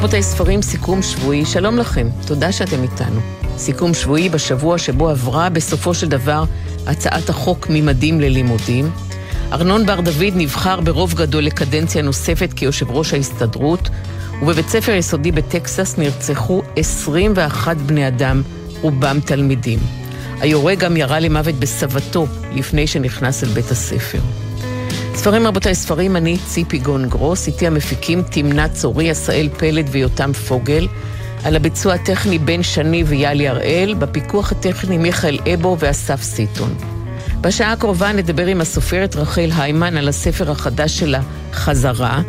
ספרים רבותי ספרים, סיכום שבועי, שלום לכם, תודה שאתם איתנו. סיכום שבועי בשבוע שבו עברה בסופו של דבר הצעת החוק ממדים ללימודים. ארנון בר דוד נבחר ברוב גדול לקדנציה נוספת כיושב ראש ההסתדרות, ובבית ספר יסודי בטקסס נרצחו 21 בני אדם, רובם תלמידים. היורה גם ירה למוות בסבתו לפני שנכנס אל בית הספר. ספרים רבותיי, ספרים, אני ציפי גון גרוס, איתי המפיקים תמנת צורי, עשאל פלד ויותם פוגל, על הביצוע הטכני בן שני ויאלי הראל, בפיקוח הטכני מיכאל אבו ואסף סיטון. בשעה הקרובה נדבר עם הסופרת רחל היימן על הספר החדש שלה, חזרה.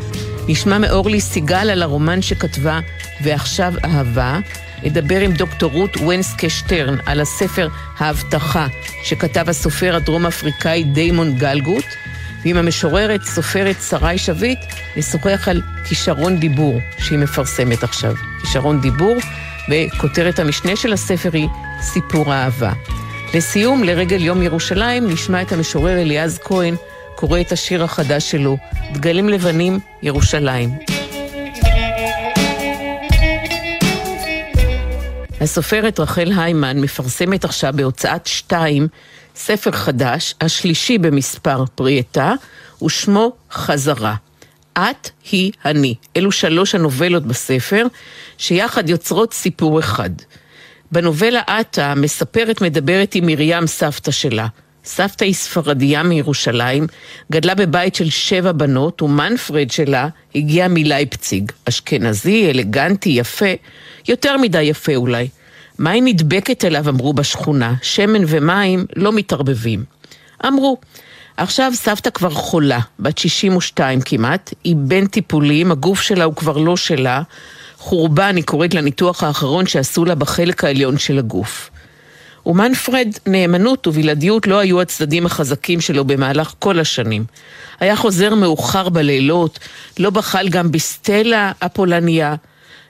נשמע מאורלי סיגל על הרומן שכתבה "ועכשיו אהבה". נדבר עם דוקטור רות ונסקה שטרן על הספר "ההבטחה" שכתב הסופר הדרום-אפריקאי דיימון גלגוט. ועם המשוררת, סופרת שרי שביט, נשוחח על כישרון דיבור שהיא מפרסמת עכשיו. כישרון דיבור, וכותרת המשנה של הספר היא סיפור אהבה. לסיום, לרגל יום ירושלים, נשמע את המשורר אליעז כהן קורא את השיר החדש שלו, דגלים לבנים, ירושלים. הסופרת רחל היימן מפרסמת עכשיו בהוצאת שתיים ספר חדש, השלישי במספר פרי עטה, ושמו חזרה. את היא אני. אלו שלוש הנובלות בספר, שיחד יוצרות סיפור אחד. בנובלה עטה מספרת מדברת עם מרים סבתא שלה. סבתא היא ספרדיה מירושלים, גדלה בבית של שבע בנות, ומנפרד שלה הגיע מלייפציג. אשכנזי, אלגנטי, יפה, יותר מדי יפה אולי. מה היא נדבקת אליו, אמרו בשכונה, שמן ומים לא מתערבבים. אמרו, עכשיו סבתא כבר חולה, בת 62 כמעט, היא בין טיפולים, הגוף שלה הוא כבר לא שלה, חורבן, היא קוראת לניתוח האחרון שעשו לה בחלק העליון של הגוף. ומנפרד, נאמנות ובלעדיות לא היו הצדדים החזקים שלו במהלך כל השנים. היה חוזר מאוחר בלילות, לא בחל גם בסטלה הפולניה,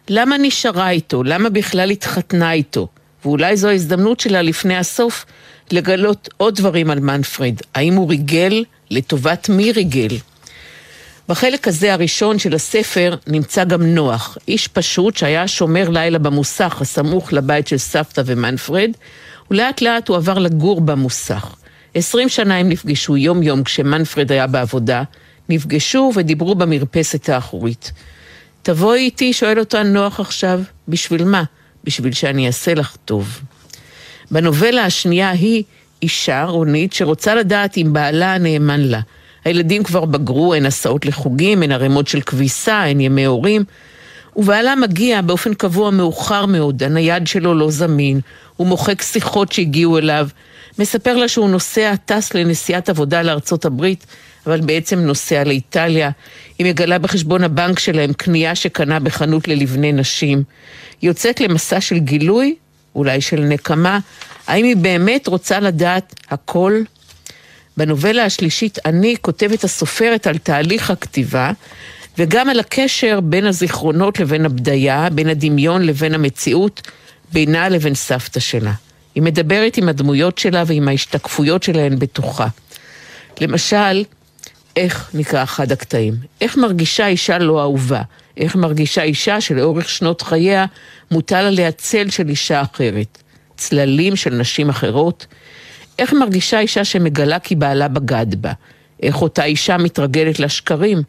למה נשארה איתו? למה בכלל התחתנה איתו? ואולי זו ההזדמנות שלה לפני הסוף לגלות עוד דברים על מנפרד. האם הוא ריגל? לטובת מי ריגל? בחלק הזה הראשון של הספר נמצא גם נוח, איש פשוט שהיה שומר לילה במוסך הסמוך לבית של סבתא ומנפרד, ולאט לאט הוא עבר לגור במוסך. עשרים שנה הם נפגשו יום-יום כשמנפרד היה בעבודה, נפגשו ודיברו במרפסת האחורית. תבואי איתי, שואל אותה נוח עכשיו, בשביל מה? בשביל שאני אעשה לך טוב. בנובלה השנייה היא אישה, רונית, שרוצה לדעת אם בעלה נאמן לה. הילדים כבר בגרו, אין הסעות לחוגים, אין ערימות של כביסה, אין ימי הורים. ובעלה מגיע באופן קבוע מאוחר מאוד, הנייד שלו לא זמין, הוא מוחק שיחות שהגיעו אליו, מספר לה שהוא נוסע, טס לנסיעת עבודה לארצות הברית, אבל בעצם נוסע לאיטליה. היא מגלה בחשבון הבנק שלהם קנייה שקנה בחנות ללבני נשים. יוצאת למסע של גילוי, אולי של נקמה. האם היא באמת רוצה לדעת הכל? בנובלה השלישית אני כותבת הסופרת על תהליך הכתיבה וגם על הקשר בין הזיכרונות לבין הבדיה, בין הדמיון לבין המציאות, בינה לבין סבתא שלה. היא מדברת עם הדמויות שלה ועם ההשתקפויות שלהן בתוכה. למשל, איך נקרא אחד הקטעים? איך מרגישה אישה לא אהובה? איך מרגישה אישה שלאורך שנות חייה מוטל עליה צל של אישה אחרת? צללים של נשים אחרות? איך מרגישה אישה שמגלה כי בעלה בגד בה? איך אותה אישה מתרגלת לשקרים?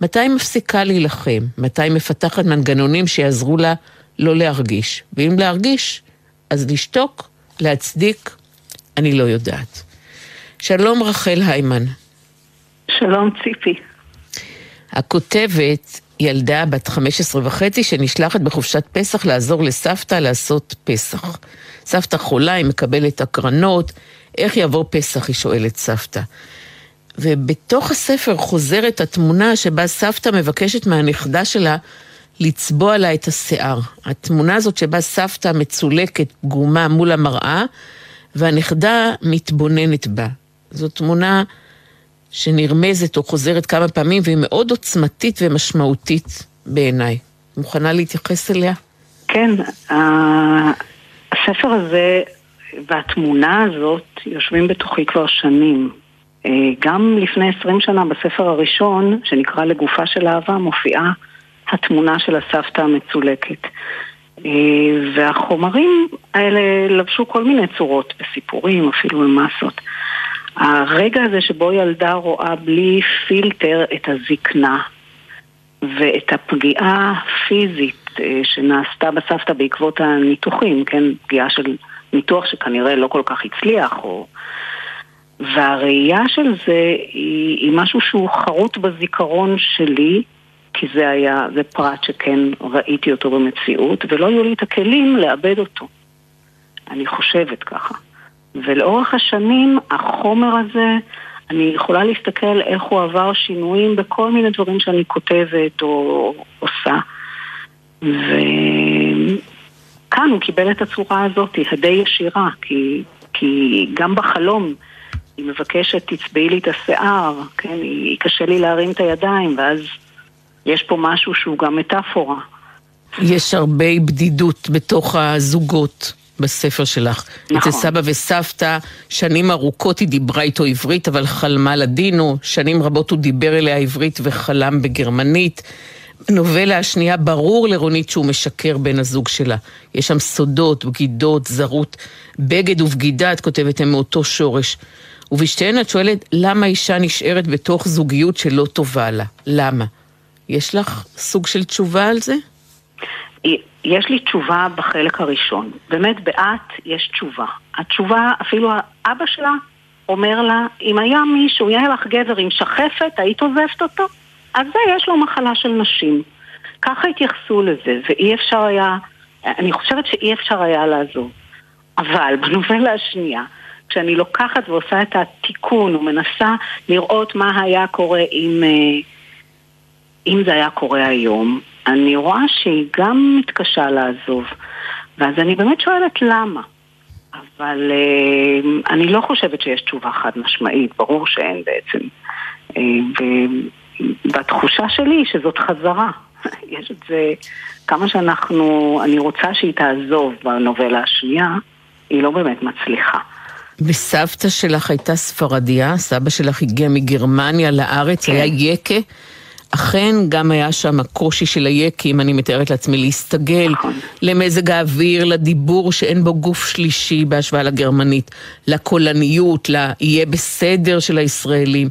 מתי מפסיקה להילחם? מתי מפתחת מנגנונים שיעזרו לה לא להרגיש? ואם להרגיש, אז לשתוק, להצדיק, אני לא יודעת. שלום רחל היימן. שלום ציפי. הכותבת ילדה בת 15 וחצי שנשלחת בחופשת פסח לעזור לסבתא לעשות פסח. סבתא חולה, היא מקבלת הקרנות, איך יעבור פסח, היא שואלת סבתא. ובתוך הספר חוזרת התמונה שבה סבתא מבקשת מהנכדה שלה לצבוע לה את השיער. התמונה הזאת שבה סבתא מצולקת, פגומה מול המראה, והנכדה מתבוננת בה. זו תמונה שנרמזת או חוזרת כמה פעמים, והיא מאוד עוצמתית ומשמעותית בעיניי. מוכנה להתייחס אליה? כן, הספר הזה והתמונה הזאת יושבים בתוכי כבר שנים. אה, גם לפני עשרים שנה בספר הראשון, שנקרא לגופה של אהבה, מופיעה התמונה של הסבתא המצולקת. אה, והחומרים האלה לבשו כל מיני צורות, בסיפורים, אפילו במסות. הרגע הזה שבו ילדה רואה בלי פילטר את הזקנה ואת הפגיעה הפיזית אה, שנעשתה בסבתא בעקבות הניתוחים, כן? פגיעה של ניתוח שכנראה לא כל כך הצליח, או... והראייה של זה היא, היא משהו שהוא חרוט בזיכרון שלי, כי זה היה, זה פרט שכן ראיתי אותו במציאות, ולא היו לי את הכלים לאבד אותו. אני חושבת ככה. ולאורך השנים החומר הזה, אני יכולה להסתכל איך הוא עבר שינויים בכל מיני דברים שאני כותבת או עושה. וכאן הוא קיבל את הצורה הזאת, הדי ישירה, כי, כי גם בחלום היא מבקשת, תצבעי לי את השיער, כן, היא קשה לי להרים את הידיים, ואז יש פה משהו שהוא גם מטאפורה. יש הרבה בדידות בתוך הזוגות. בספר שלך. נכון. אצל סבא וסבתא, שנים ארוכות היא דיברה איתו עברית, אבל חלמה לדינו. שנים רבות הוא דיבר אליה עברית וחלם בגרמנית. בנובלה השנייה ברור לרונית שהוא משקר בן הזוג שלה. יש שם סודות, בגידות, זרות. בגד ובגידה, את כותבת, הם מאותו שורש. ובשתיהן את שואלת, למה אישה נשארת בתוך זוגיות שלא טובה לה? למה? יש לך סוג של תשובה על זה? יש לי תשובה בחלק הראשון. באמת, באת יש תשובה. התשובה, אפילו האבא שלה אומר לה, אם היה מישהו, יהיה לך גבר עם שחפת, היית עוזבת אותו? אז זה, יש לו מחלה של נשים. ככה התייחסו לזה, ואי אפשר היה, אני חושבת שאי אפשר היה לעזוב. אבל בנובלה השנייה, כשאני לוקחת ועושה את התיקון ומנסה לראות מה היה קורה אם, אה, אם זה היה קורה היום, אני רואה שהיא גם מתקשה לעזוב. ואז אני באמת שואלת למה. אבל אה, אני לא חושבת שיש תשובה חד משמעית, ברור שאין בעצם. אה, ובתחושה שלי שזאת חזרה. יש את זה, כמה שאנחנו, אני רוצה שהיא תעזוב בנובלה השנייה, היא לא באמת מצליחה. וסבתא שלך הייתה ספרדיה, סבא שלך הגיע מגרמניה לארץ, כן. היה יקה. אכן גם היה שם הקושי של היקים, אני מתארת לעצמי, להסתגל נכון. למזג האוויר, לדיבור שאין בו גוף שלישי בהשוואה לגרמנית, לקולניות, ל"יהיה בסדר" של הישראלים.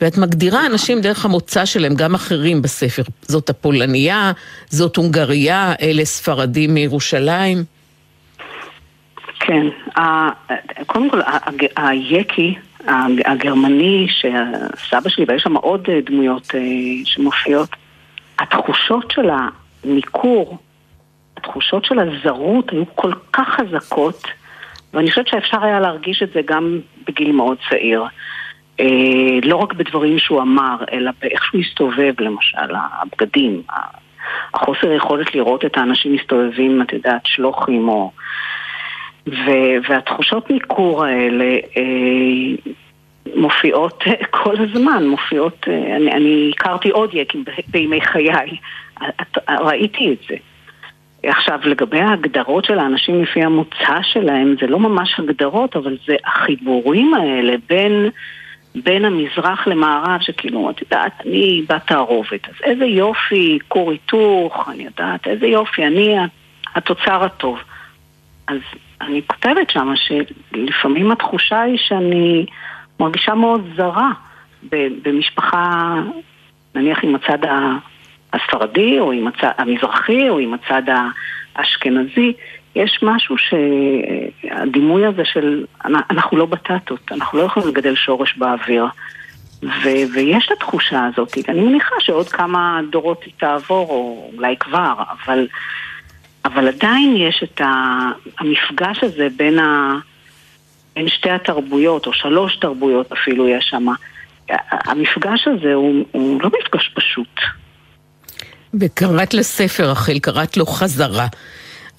ואת מגדירה אנשים דרך המוצא שלהם, גם אחרים בספר. זאת הפולניה, זאת הונגריה, אלה ספרדים מירושלים. כן, קודם כל, היקי הגרמני, שסבא שלי, ויש שם עוד אה, דמויות אה, שמופיעות, התחושות של הניכור, התחושות של הזרות היו כל כך חזקות, ואני חושבת שאפשר היה להרגיש את זה גם בגיל מאוד צעיר. אה, לא רק בדברים שהוא אמר, אלא באיך שהוא הסתובב, למשל, הבגדים, החוסר יכולת לראות את האנשים מסתובבים, את יודעת, שלוחים או... והתחושות ניכור האלה מופיעות כל הזמן, מופיעות, אה, אני, אני הכרתי עוד יקים בימי חיי, ראיתי את זה. עכשיו, לגבי ההגדרות של האנשים לפי המוצא שלהם, זה לא ממש הגדרות, אבל זה החיבורים האלה בין, בין המזרח למערב, שכאילו, את יודעת, אני בת תערובת, אז איזה יופי, כור היתוך, אני יודעת, איזה יופי, אני התוצר הטוב. אז אני כותבת שם שלפעמים התחושה היא שאני מרגישה מאוד זרה במשפחה, נניח עם הצד הספרדי, או עם הצד המזרחי, או עם הצד האשכנזי. יש משהו שהדימוי הזה של אנחנו לא בטטות, אנחנו לא יכולים לגדל שורש באוויר. ו- ויש את התחושה הזאת, אני מניחה שעוד כמה דורות היא תעבור, או אולי כבר, אבל אבל עדיין יש את המפגש הזה בין, ה... בין שתי התרבויות, או שלוש תרבויות אפילו יש שם. המפגש הזה הוא, הוא לא מפגש פשוט. וקראת לספר, רחל, קראת לו חזרה.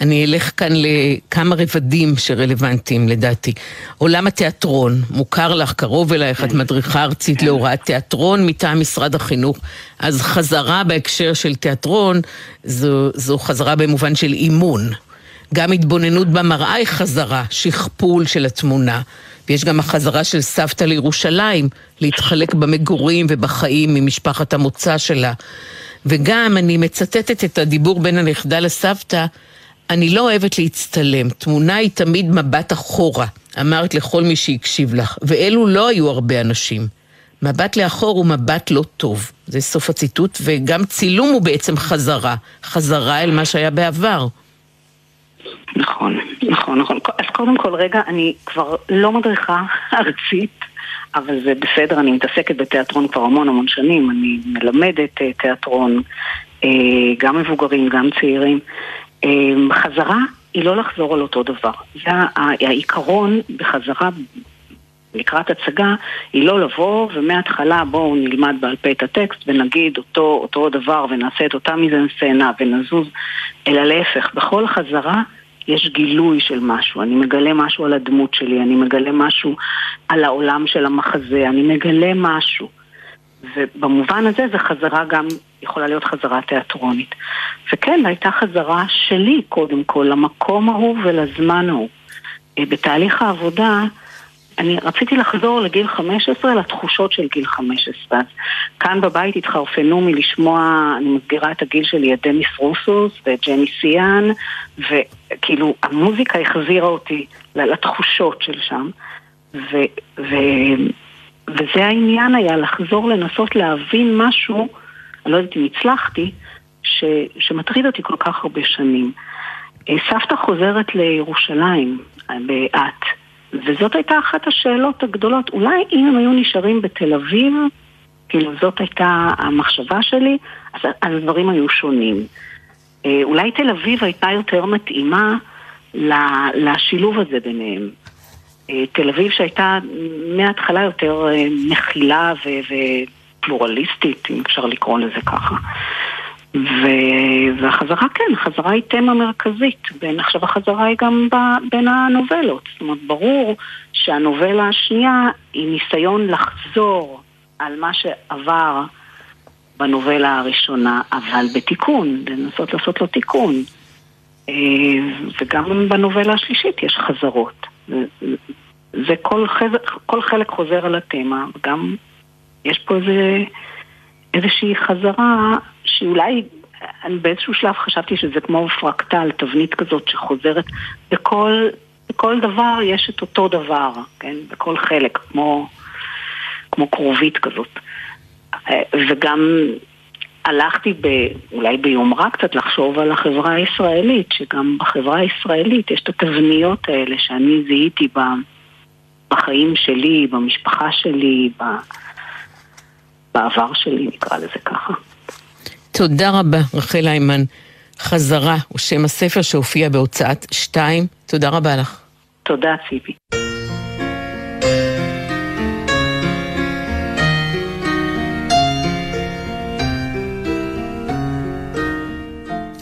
אני אלך כאן לכמה רבדים שרלוונטיים לדעתי. עולם התיאטרון, מוכר לך, קרוב אלייך, את מדריכה ארצית להוראת תיאטרון מטעם משרד החינוך. אז חזרה בהקשר של תיאטרון, זו, זו חזרה במובן של אימון. גם התבוננות במראה היא חזרה, שכפול של התמונה. ויש גם החזרה של סבתא לירושלים, להתחלק במגורים ובחיים ממשפחת המוצא שלה. וגם אני מצטטת את הדיבור בין הנכדה לסבתא, אני לא אוהבת להצטלם, תמונה היא תמיד מבט אחורה, אמרת לכל מי שהקשיב לך, ואלו לא היו הרבה אנשים. מבט לאחור הוא מבט לא טוב, זה סוף הציטוט, וגם צילום הוא בעצם חזרה, חזרה אל מה שהיה בעבר. נכון, נכון, נכון. אז קודם כל, רגע, אני כבר לא מדריכה ארצית, אבל זה בסדר, אני מתעסקת בתיאטרון כבר המון המון שנים, אני מלמדת אה, תיאטרון, אה, גם מבוגרים, גם צעירים. אמ, חזרה היא לא לחזור על אותו דבר. זה העיקרון בחזרה לקראת הצגה, היא לא לבוא ומההתחלה בואו נלמד בעל פה את הטקסט ונגיד אותו, אותו דבר ונעשה את אותה מיזנסצנה ונזוז, אלא להפך, בכל חזרה יש גילוי של משהו, אני מגלה משהו על הדמות שלי, אני מגלה משהו על העולם של המחזה, אני מגלה משהו. ובמובן הזה זה חזרה גם, יכולה להיות חזרה תיאטרונית. וכן, הייתה חזרה שלי קודם כל, למקום ההוא ולזמן ההוא. אה, בתהליך העבודה, אני רציתי לחזור לגיל 15, לתחושות של גיל 15. אז כאן בבית התחרפנו מלשמוע, אני מסגירה את הגיל שלי, את דמיס רוסוס ואת ג'ני סיאן, וכאילו המוזיקה החזירה אותי לתחושות של שם. ו... ו... וזה העניין היה, לחזור לנסות להבין משהו, אני לא יודעת אם הצלחתי, ש, שמטריד אותי כל כך הרבה שנים. אה, סבתא חוזרת לירושלים, אה, באט, וזאת הייתה אחת השאלות הגדולות. אולי אם הם היו נשארים בתל אביב, כאילו זאת הייתה המחשבה שלי, אז, אז הדברים היו שונים. אה, אולי תל אביב הייתה יותר מתאימה לשילוב הזה ביניהם. אה, תל אביב שהייתה מההתחלה יותר אה, מכילה ופלורליסטית, אם אפשר לקרוא לזה ככה. ו- והחזרה כן, החזרה היא תמה מרכזית. בין, עכשיו החזרה היא גם ב- בין הנובלות. זאת אומרת, ברור שהנובלה השנייה היא ניסיון לחזור על מה שעבר בנובלה הראשונה, אבל בתיקון, לנסות לעשות לו תיקון. אה, וגם בנובלה השלישית יש חזרות. זה כל, חלק, כל חלק חוזר על התמה, וגם יש פה איזה, איזושהי חזרה שאולי, אני באיזשהו שלב חשבתי שזה כמו פרקטל, תבנית כזאת שחוזרת בכל, בכל דבר יש את אותו דבר, כן? בכל חלק, כמו, כמו כרובית כזאת. וגם הלכתי ב, אולי ביומרה קצת לחשוב על החברה הישראלית, שגם בחברה הישראלית יש את התבניות האלה שאני זיהיתי בחיים שלי, במשפחה שלי, ב, בעבר שלי, נקרא לזה ככה. תודה רבה, רחל היימן. חזרה הוא שם הספר שהופיע בהוצאת שתיים. תודה רבה לך. תודה, ציפי.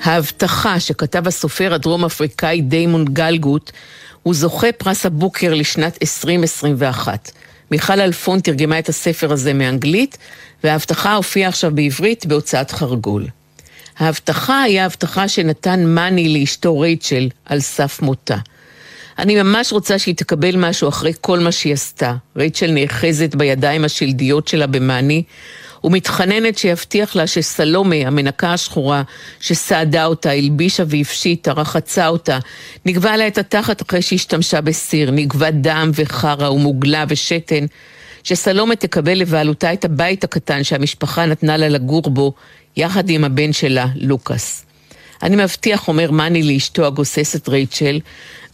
ההבטחה שכתב הסופר הדרום אפריקאי דיימון גלגוט הוא זוכה פרס הבוקר לשנת 2021. מיכל אלפון תרגמה את הספר הזה מאנגלית, וההבטחה הופיעה עכשיו בעברית בהוצאת חרגול. ההבטחה היה הבטחה שנתן מאני לאשתו רייצ'ל על סף מותה. אני ממש רוצה שהיא תקבל משהו אחרי כל מה שהיא עשתה. רייצ'ל נאחזת בידיים השלדיות שלה במאני, ומתחננת שיבטיח לה שסלומה, המנקה השחורה, שסעדה אותה, הלבישה והפשיטה, רחצה אותה, נגבה לה את התחת אחרי שהשתמשה בסיר, נגבה דם וחרא ומוגלה ושתן, שסלומה תקבל לבעלותה את הבית הקטן שהמשפחה נתנה לה לגור בו, יחד עם הבן שלה, לוקאס. אני מבטיח, אומר מאני לאשתו הגוססת רייצ'ל,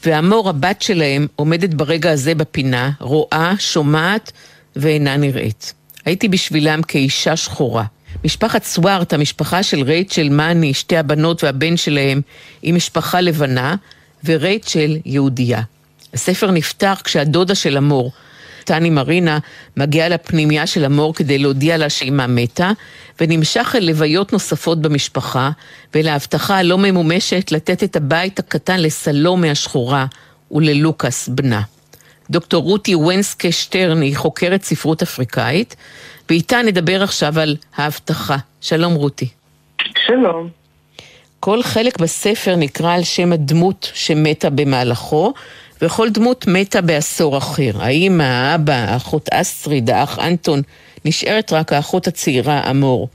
והמור הבת שלהם עומדת ברגע הזה בפינה, רואה, שומעת ואינה נראית. הייתי בשבילם כאישה שחורה. משפחת סווארט, המשפחה של רייצ'ל מאני, שתי הבנות והבן שלהם, היא משפחה לבנה, ורייצ'ל יהודייה. הספר נפתח כשהדודה של המור, טני מרינה מגיעה לפנימייה של המור כדי להודיע לה שאימה מתה, ונמשך אל לוויות נוספות במשפחה, ולהבטחה הלא ממומשת לתת את הבית הקטן לסלומי השחורה וללוקאס בנה. דוקטור רותי ונסקה שטרן היא חוקרת ספרות אפריקאית, ואיתה נדבר עכשיו על ההבטחה. שלום רותי. שלום. כל חלק בספר נקרא על שם הדמות שמתה במהלכו, וכל דמות מתה בעשור אחר. האמא, האבא, האחות אסטריד, האח אנטון, נשארת רק האחות הצעירה אמור.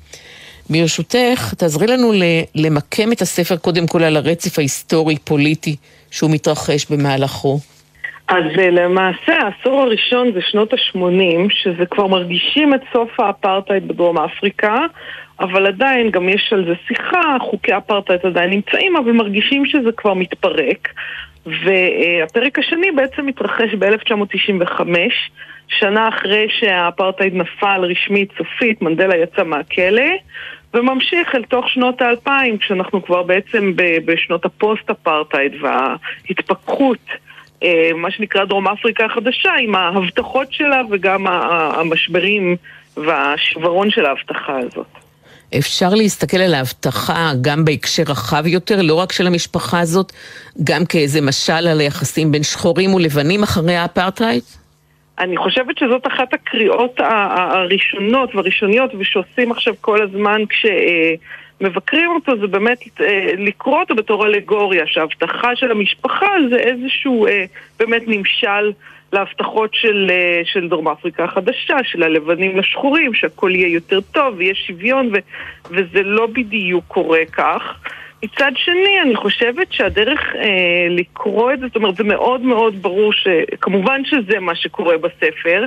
ברשותך, תעזרי לנו למקם את הספר קודם כל על הרצף ההיסטורי-פוליטי שהוא מתרחש במהלכו. אז אה, למעשה העשור הראשון זה שנות ה-80, שזה כבר מרגישים את סוף האפרטהייד בדרום אפריקה, אבל עדיין גם יש על זה שיחה, חוקי האפרטהייד עדיין נמצאים, אבל מרגישים שזה כבר מתפרק. והפרק השני בעצם מתרחש ב-1995, שנה אחרי שהאפרטהייד נפל רשמית סופית, מנדלה יצא מהכלא, וממשיך אל תוך שנות האלפיים, כשאנחנו כבר בעצם בשנות הפוסט-אפרטהייד וההתפכחות. אה, מה שנקרא דרום אפריקה החדשה, עם ההבטחות שלה וגם המשברים והשברון של ההבטחה הזאת. אפשר להסתכל על ההבטחה גם בהקשר רחב יותר, לא רק של המשפחה הזאת, גם כאיזה משל על היחסים בין שחורים ולבנים אחרי האפרטהייד? אני חושבת שזאת אחת הקריאות הראשונות והראשוניות ושעושים עכשיו כל הזמן כשמבקרים אותו זה באמת אה, לקרוא אותו בתור אלגוריה שההבטחה של המשפחה זה איזשהו אה, באמת נמשל להבטחות של, אה, של דרום אפריקה החדשה, של הלבנים לשחורים, שהכל יהיה יותר טוב ויש שוויון ו, וזה לא בדיוק קורה כך. מצד שני, אני חושבת שהדרך אה, לקרוא את זה, זאת אומרת, זה מאוד מאוד ברור שכמובן שזה מה שקורה בספר,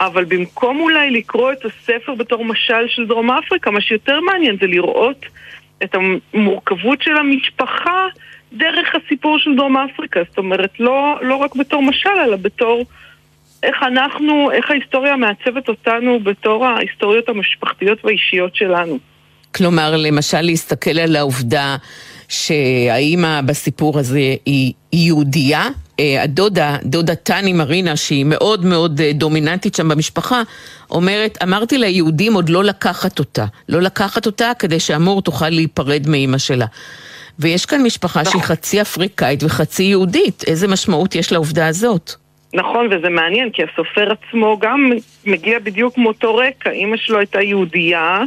אבל במקום אולי לקרוא את הספר בתור משל של דרום אפריקה, מה שיותר מעניין זה לראות את המורכבות של המשפחה דרך הסיפור של דרום אפריקה. זאת אומרת, לא, לא רק בתור משל, אלא בתור איך אנחנו, איך ההיסטוריה מעצבת אותנו בתור ההיסטוריות המשפחתיות והאישיות שלנו. כלומר, למשל להסתכל על העובדה שהאימא בסיפור הזה היא יהודייה, הדודה, דודה טני מרינה, שהיא מאוד מאוד אה, דומיננטית שם במשפחה, אומרת, אמרתי ליהודים עוד לא לקחת אותה. לא לקחת אותה כדי שאמור תוכל להיפרד מאימא שלה. ויש כאן משפחה שהיא נכון. חצי אפריקאית וחצי יהודית. איזה משמעות יש לעובדה הזאת? נכון, וזה מעניין, כי הסופר עצמו גם מגיע בדיוק מאותו רקע. אימא שלו הייתה יהודייה,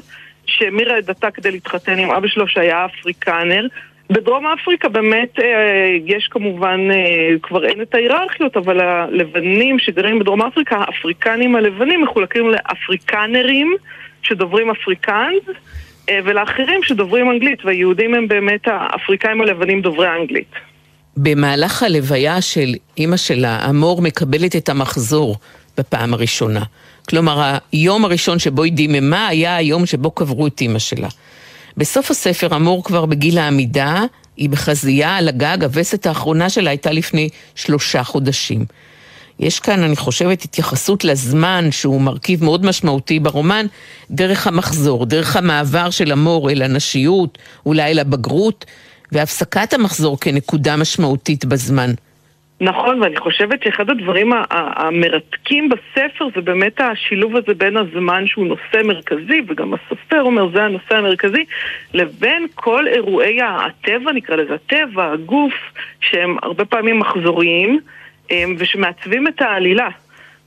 שהמירה את דתה כדי להתחתן עם אבא שלו שהיה אפריקנר. בדרום אפריקה באמת אה, יש כמובן, אה, כבר אין את ההיררכיות, אבל הלבנים שגרים בדרום אפריקה, האפריקנים הלבנים מחולקים לאפריקנרים שדוברים אפריקאנס. אה, ולאחרים שדוברים אנגלית, והיהודים הם באמת האפריקאים הלבנים דוברי אנגלית. במהלך הלוויה של אימא שלה, אמור מקבלת את המחזור בפעם הראשונה. כלומר, היום הראשון שבו היא דיממה היה היום שבו קברו את אימא שלה. בסוף הספר אמור כבר בגיל העמידה, היא בחזייה על הגג, הווסת האחרונה שלה הייתה לפני שלושה חודשים. יש כאן, אני חושבת, התייחסות לזמן שהוא מרכיב מאוד משמעותי ברומן, דרך המחזור, דרך המעבר של המור אל הנשיות, אולי אל הבגרות, והפסקת המחזור כנקודה משמעותית בזמן. נכון, ואני חושבת שאחד הדברים המרתקים בספר זה באמת השילוב הזה בין הזמן שהוא נושא מרכזי, וגם הסופר אומר זה הנושא המרכזי, לבין כל אירועי הטבע, נקרא לזה הטבע, הגוף, שהם הרבה פעמים מחזוריים. אמ, ושמעצבים את העלילה.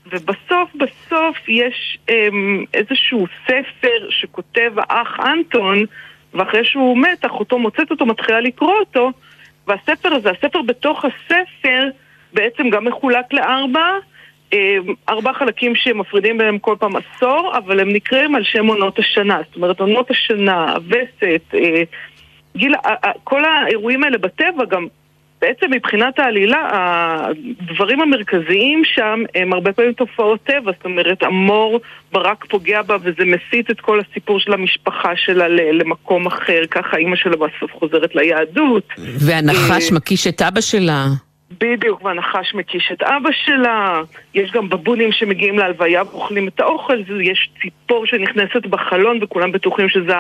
ובסוף בסוף יש אמ, איזשהו ספר שכותב האח אנטון, ואחרי שהוא מת, אחותו מוצאת אותו, מתחילה לקרוא אותו, והספר הזה, הספר בתוך הספר, בעצם גם מחולק לארבע, אמ, ארבע חלקים שמפרידים בהם כל פעם עשור, אבל הם נקראים על שם עונות השנה. זאת אומרת, עונות השנה, הווסת, אה, גיל, כל האירועים האלה בטבע גם בעצם מבחינת העלילה, הדברים המרכזיים שם הם הרבה פעמים תופעות טבע, זאת אומרת, המור ברק פוגע בה וזה מסיט את כל הסיפור של המשפחה שלה למקום אחר, ככה אימא שלה בסוף חוזרת ליהדות. והנחש אה, מקיש את אבא שלה. בדיוק, והנחש מקיש את אבא שלה, יש גם בבונים שמגיעים להלוויה ואוכלים את האוכל, יש ציפור שנכנסת בחלון וכולם בטוחים שזה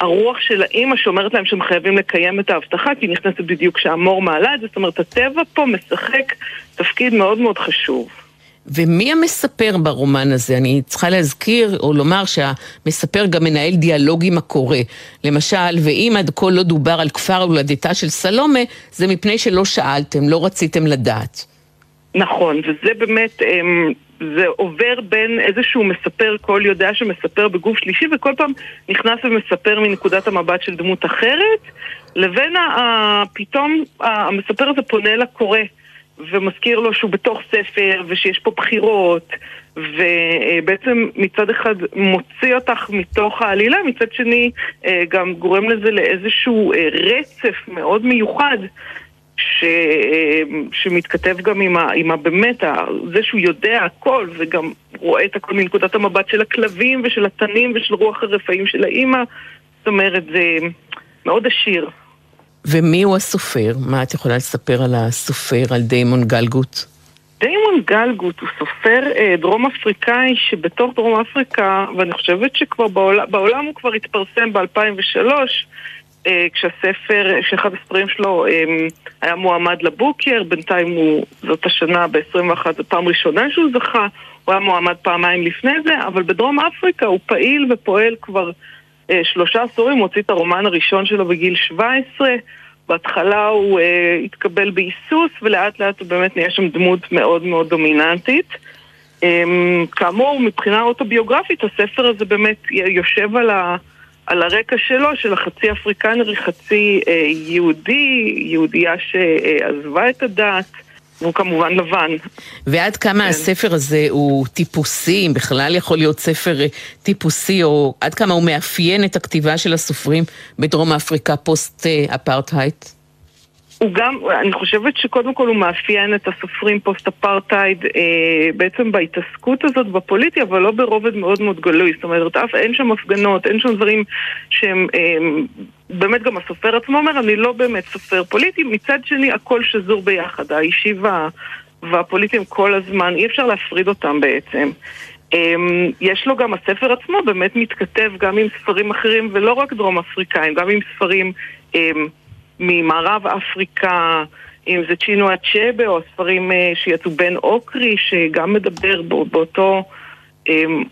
הרוח של האימא שאומרת להם שהם חייבים לקיים את ההבטחה, כי היא נכנסת בדיוק כשהמור מעלה את זה, זאת אומרת, הטבע פה משחק תפקיד מאוד מאוד חשוב. ומי המספר ברומן הזה? אני צריכה להזכיר או לומר שהמספר גם מנהל דיאלוג עם הקורא. למשל, ואם עד כה לא דובר על כפר הולדתה של סלומה, זה מפני שלא שאלתם, לא רציתם לדעת. נכון, וזה באמת, אמ, זה עובר בין איזשהו מספר, קול יודע שמספר בגוף שלישי, וכל פעם נכנס ומספר מנקודת המבט של דמות אחרת, לבין פתאום המספר הזה פונה לקורא. ומזכיר לו שהוא בתוך ספר ושיש פה בחירות ובעצם מצד אחד מוציא אותך מתוך העלילה, מצד שני אה, גם גורם לזה לאיזשהו אה, רצף מאוד מיוחד ש, אה, שמתכתב גם עם, ה, עם ה, באמת, זה שהוא יודע הכל וגם רואה את הכל מנקודת המבט של הכלבים ושל התנים ושל רוח הרפאים של האימא זאת אומרת, זה מאוד עשיר. ומי הוא הסופר? מה את יכולה לספר על הסופר, על דיימון גלגוט? דיימון גלגוט הוא סופר אה, דרום אפריקאי שבתוך דרום אפריקה, ואני חושבת שכבר בעולם, בעולם הוא כבר התפרסם ב-2003, אה, כשהספר, כשאחד הספרים שלו אה, היה מועמד לבוקר, בינתיים הוא, זאת השנה ב-21, זו פעם ראשונה שהוא זכה, הוא היה מועמד פעמיים לפני זה, אבל בדרום אפריקה הוא פעיל ופועל כבר שלושה עשורים, הוא הוציא את הרומן הראשון שלו בגיל 17. בהתחלה הוא אה, התקבל בהיסוס, ולאט לאט הוא באמת נהיה שם דמות מאוד מאוד דומיננטית. אה, כאמור, מבחינה אוטוביוגרפית, הספר הזה באמת יושב על, ה, על הרקע שלו, של החצי אפריקנרי, חצי אה, יהודי, יהודייה שעזבה את הדת. והוא כמובן לבן. ועד כמה כן. הספר הזה הוא טיפוסי, אם בכלל יכול להיות ספר אה, טיפוסי, או עד כמה הוא מאפיין את הכתיבה של הסופרים בדרום אפריקה פוסט-אפרטהייד? הוא גם, אני חושבת שקודם כל הוא מאפיין את הסופרים פוסט-אפרטהייד אה, בעצם בהתעסקות הזאת בפוליטי, אבל לא ברובד מאוד מאוד גלוי. זאת אומרת, אף אין שם הפגנות, אין שם דברים שהם... אה, באמת גם הסופר עצמו אומר, אני לא באמת סופר פוליטי. מצד שני, הכל שזור ביחד, האישי וה, והפוליטי הם כל הזמן, אי אפשר להפריד אותם בעצם. אה, יש לו גם, הספר עצמו באמת מתכתב גם עם ספרים אחרים, ולא רק דרום אפריקאים, גם עם ספרים... אה, ממערב אפריקה, אם זה צ'ינו אצ'בה או הספרים אה, שיצאו בן אוקרי, שגם מדבר באותו אמ,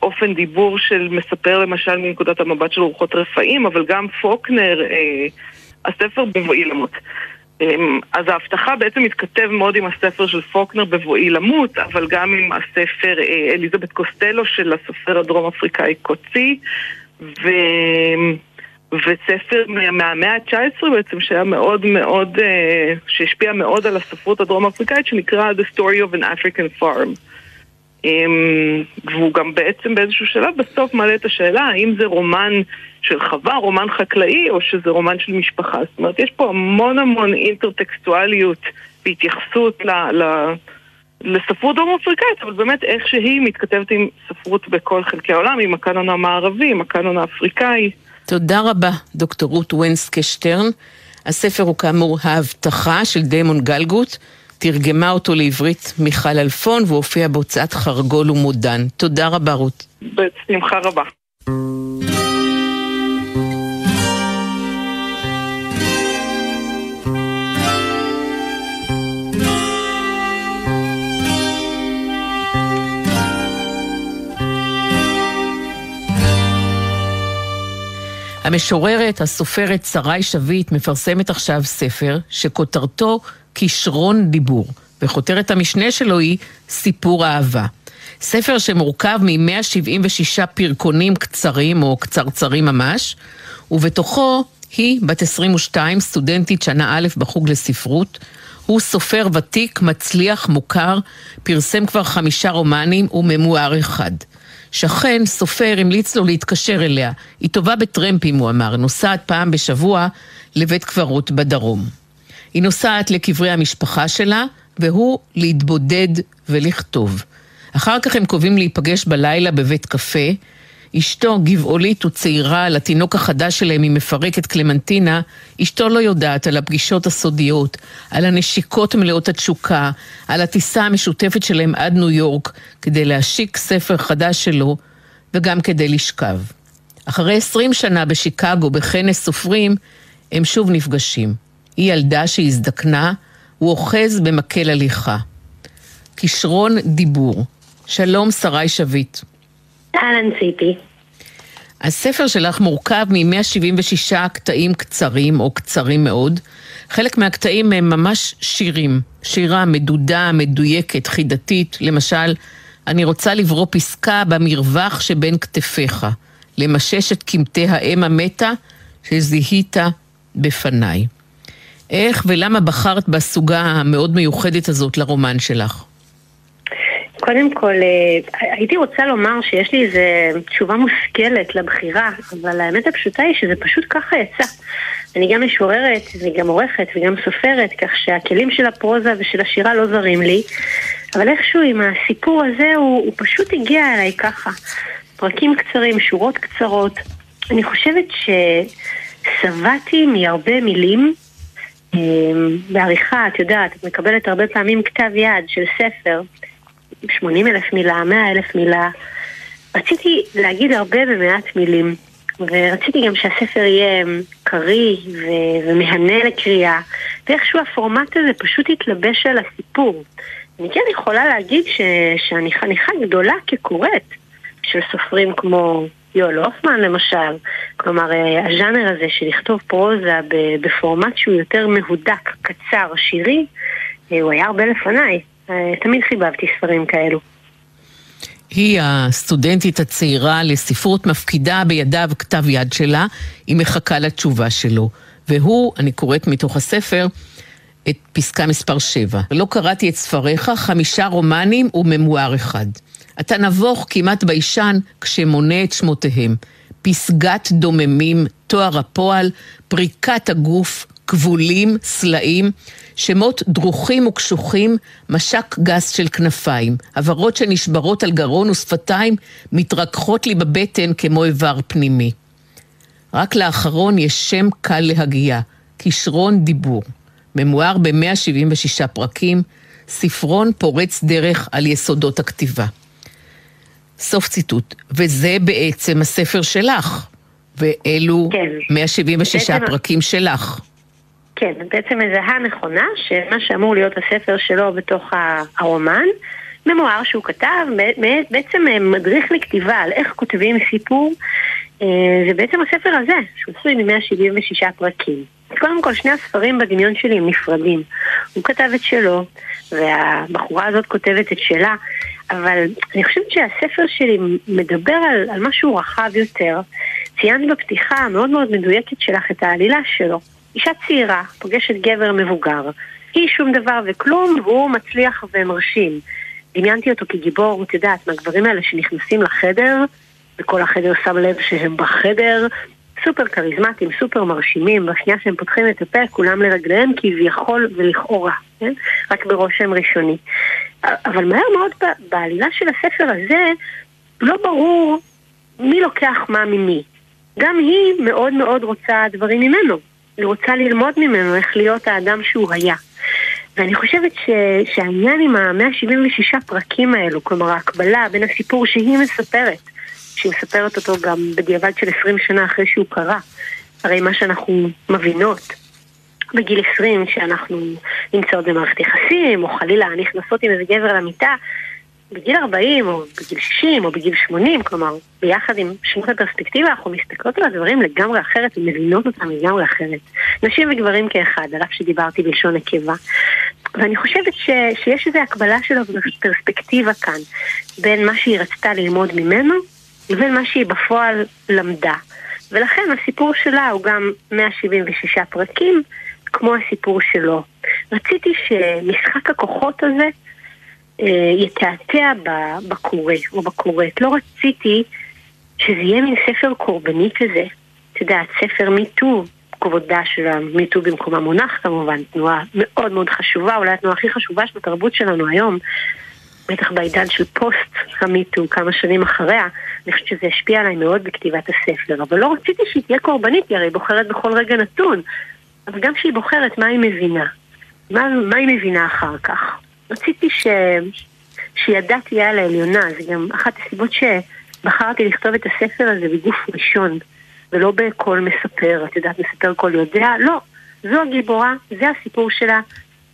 אופן דיבור של מספר למשל מנקודת המבט של רוחות רפאים, אבל גם פוקנר, אה, הספר בבואי למות. אמ, אז ההבטחה בעצם מתכתב מאוד עם הספר של פוקנר בבואי למות, אבל גם עם הספר אה, אליזבת קוסטלו של הסופר הדרום אפריקאי קוצי, ו... וספר מהמאה ה-19 בעצם, שהיה מאוד מאוד, uh, שהשפיע מאוד על הספרות הדרום אפריקאית, שנקרא The Story of an African Farm. Um, והוא גם בעצם באיזשהו שלב בסוף מעלה את השאלה האם זה רומן של חווה, רומן חקלאי, או שזה רומן של משפחה. זאת אומרת, יש פה המון המון אינטרטקסטואליות והתייחסות ל... ל לספרות דרום אפריקאית, אבל באמת איך שהיא מתכתבת עם ספרות בכל חלקי העולם, עם הקאנון המערבי, עם הקאנון האפריקאי. תודה רבה, דוקטור רות וונסקה שטרן. הספר הוא כאמור ההבטחה של דיימון גלגוט. תרגמה אותו לעברית מיכל אלפון והופיע בהוצאת חרגול ומודן. תודה רבה, רות. בשמחה רבה. המשוררת, הסופרת שרי שביט מפרסמת עכשיו ספר שכותרתו כישרון דיבור, וכותרת המשנה שלו היא סיפור אהבה. ספר שמורכב מ-176 פרקונים קצרים או קצרצרים ממש, ובתוכו היא, בת 22, סטודנטית שנה א' בחוג לספרות. הוא סופר ותיק, מצליח, מוכר, פרסם כבר חמישה רומנים וממואר אחד. שכן, סופר, המליץ לו להתקשר אליה. היא טובה בטרמפים, הוא אמר, נוסעת פעם בשבוע לבית קברות בדרום. היא נוסעת לקברי המשפחה שלה, והוא להתבודד ולכתוב. אחר כך הם קובעים להיפגש בלילה בבית קפה, אשתו גבעולית וצעירה, על התינוק החדש שלהם היא מפרקת קלמנטינה, אשתו לא יודעת על הפגישות הסודיות, על הנשיקות מלאות התשוקה, על הטיסה המשותפת שלהם עד ניו יורק, כדי להשיק ספר חדש שלו, וגם כדי לשכב. אחרי עשרים שנה בשיקגו, בכנס סופרים, הם שוב נפגשים. היא ילדה שהזדקנה, הוא אוחז במקל הליכה. כישרון דיבור. שלום, שרי שביט. אהלן ציפי. הספר שלך מורכב מ-176 קטעים קצרים, או קצרים מאוד. חלק מהקטעים הם ממש שירים. שירה מדודה, מדויקת, חידתית. למשל, אני רוצה לברוא פסקה במרווח שבין כתפיך, למשש את קמטי האם המתה שזיהית בפניי. איך ולמה בחרת בסוגה המאוד מיוחדת הזאת לרומן שלך? קודם כל, אה, הייתי רוצה לומר שיש לי איזו תשובה מושכלת לבחירה, אבל האמת הפשוטה היא שזה פשוט ככה יצא. אני גם משוררת וגם עורכת וגם סופרת, כך שהכלים של הפרוזה ושל השירה לא זרים לי, אבל איכשהו עם הסיפור הזה הוא, הוא פשוט הגיע אליי ככה. פרקים קצרים, שורות קצרות. אני חושבת ששבעתי מהרבה מילים. אה, בעריכה, את יודעת, את מקבלת הרבה פעמים כתב יד של ספר, 80 אלף מילה, 100 אלף מילה. רציתי להגיד הרבה במעט מילים, ורציתי גם שהספר יהיה קריא ו- ומהנה לקריאה, ואיכשהו הפורמט הזה פשוט יתלבש על הסיפור. אני כן יכולה להגיד ש- שאני חניכה גדולה כקוראת של סופרים כמו יואל הופמן למשל, כלומר אה, הז'אנר הזה של לכתוב פרוזה בפורמט שהוא יותר מהודק, קצר, שירי, אה, הוא היה הרבה לפניי. אה, תמיד חיבבתי ספרים כאלו. היא הסטודנטית הצעירה לספרות מפקידה בידיו כתב יד שלה, היא מחכה לתשובה שלו. והוא, אני קוראת מתוך הספר, את פסקה מספר 7. לא קראתי את ספריך, חמישה רומנים וממואר אחד. אתה נבוך כמעט ביישן כשמונה את שמותיהם. פסגת דוממים, תואר הפועל, פריקת הגוף, כבולים, סלעים, שמות דרוכים וקשוחים, משק גס של כנפיים, עברות שנשברות על גרון ושפתיים, מתרככות לי בבטן כמו איבר פנימי. רק לאחרון יש שם קל להגייה, כישרון דיבור. ממואר ב-176 פרקים, ספרון פורץ דרך על יסודות הכתיבה. סוף ציטוט. וזה בעצם הספר שלך, ואלו כן. 176 בעצם... פרקים שלך. כן, בעצם מזהה נכונה שמה שאמור להיות הספר שלו בתוך הרומן, ממואר שהוא כתב, בעצם מדריך לכתיבה על איך כותבים סיפור, אה, זה בעצם הספר הזה, שהוא עשוי מ-176 פרקים. קודם כל, שני הספרים בדמיון שלי הם נפרדים. הוא כתב את שלו, והבחורה הזאת כותבת את שלה, אבל אני חושבת שהספר שלי מדבר על, על משהו רחב יותר. ציינת בפתיחה המאוד מאוד מדויקת שלך את העלילה שלו. אישה צעירה פוגשת גבר מבוגר, היא שום דבר וכלום, והוא מצליח ומרשים. דמיינתי אותו כגיבור, את יודעת, מהגברים האלה שנכנסים לחדר, וכל החדר שם לב שהם בחדר, סופר כריזמטיים, סופר מרשימים, בשנייה שהם פותחים את הפה, כולם לרגליהם כביכול ולכאורה, כן? רק ברושם ראשוני. אבל מהר מאוד בעלילה של הספר הזה, לא ברור מי לוקח מה ממי. גם היא מאוד מאוד רוצה דברים ממנו. היא רוצה ללמוד ממנו איך להיות האדם שהוא היה. ואני חושבת ש, שהעניין עם ה-176 פרקים האלו, כלומר ההקבלה בין הסיפור שהיא מספרת, שהיא מספרת אותו גם בדיעבד של 20 שנה אחרי שהוא קרה, הרי מה שאנחנו מבינות בגיל 20, שאנחנו נמצאות במערכת יחסים, או חלילה נכנסות עם איזה גבר למיטה, בגיל 40 או בגיל 60 או בגיל 80, כלומר, ביחד עם שמות הפרספקטיבה, אנחנו מסתכלות על הדברים לגמרי אחרת ומבינות אותם לגמרי אחרת. נשים וגברים כאחד, על אף שדיברתי בלשון נקבה. ואני חושבת ש, שיש איזו הקבלה שלו בפרספקטיבה כאן, בין מה שהיא רצתה ללמוד ממנו, לבין מה שהיא בפועל למדה. ולכן הסיפור שלה הוא גם 176 פרקים, כמו הסיפור שלו. רציתי שמשחק הכוחות הזה אה, יתעתע בקורא או בקוראת. לא רציתי שזה יהיה מין ספר קורבני כזה. את יודעת, ספר מיטו, כבודה של המיטו במקומה מונח כמובן, תנועה מאוד מאוד חשובה, אולי התנועה הכי חשובה של התרבות שלנו היום, בטח בעידן של פוסט המיטו, כמה שנים אחריה, אני חושבת שזה השפיע עליי מאוד בכתיבת הספר, אבל לא רציתי שהיא תהיה קורבנית, היא הרי בוחרת בכל רגע נתון, אבל גם כשהיא בוחרת, מה היא מבינה? מה, מה היא מבינה אחר כך? רציתי ש... שידה תהיה על העליונה, זה גם אחת הסיבות ש... בחרתי לכתוב את הספר הזה בגוף ראשון, ולא בקול מספר, את יודעת, מספר קול יודע, לא. זו הגיבורה, זה הסיפור שלה.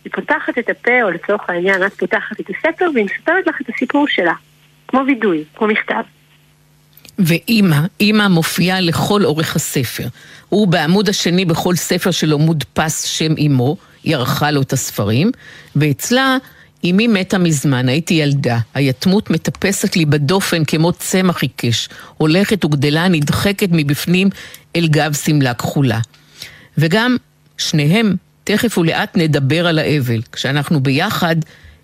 היא פותחת את הפה, או לצורך העניין, את פותחת את הספר, והיא מספרת לך את הסיפור שלה. כמו וידוי, כמו מכתב. ואימא, אימא מופיעה לכל אורך הספר. הוא בעמוד השני בכל ספר שלו מודפס שם אימו, היא ערכה לו את הספרים, ואצלה אמי מתה מזמן, הייתי ילדה. היתמות מטפסת לי בדופן כמו צמח עיקש, הולכת וגדלה נדחקת מבפנים אל גב שמלה כחולה. וגם שניהם, תכף ולאט נדבר על האבל. כשאנחנו ביחד,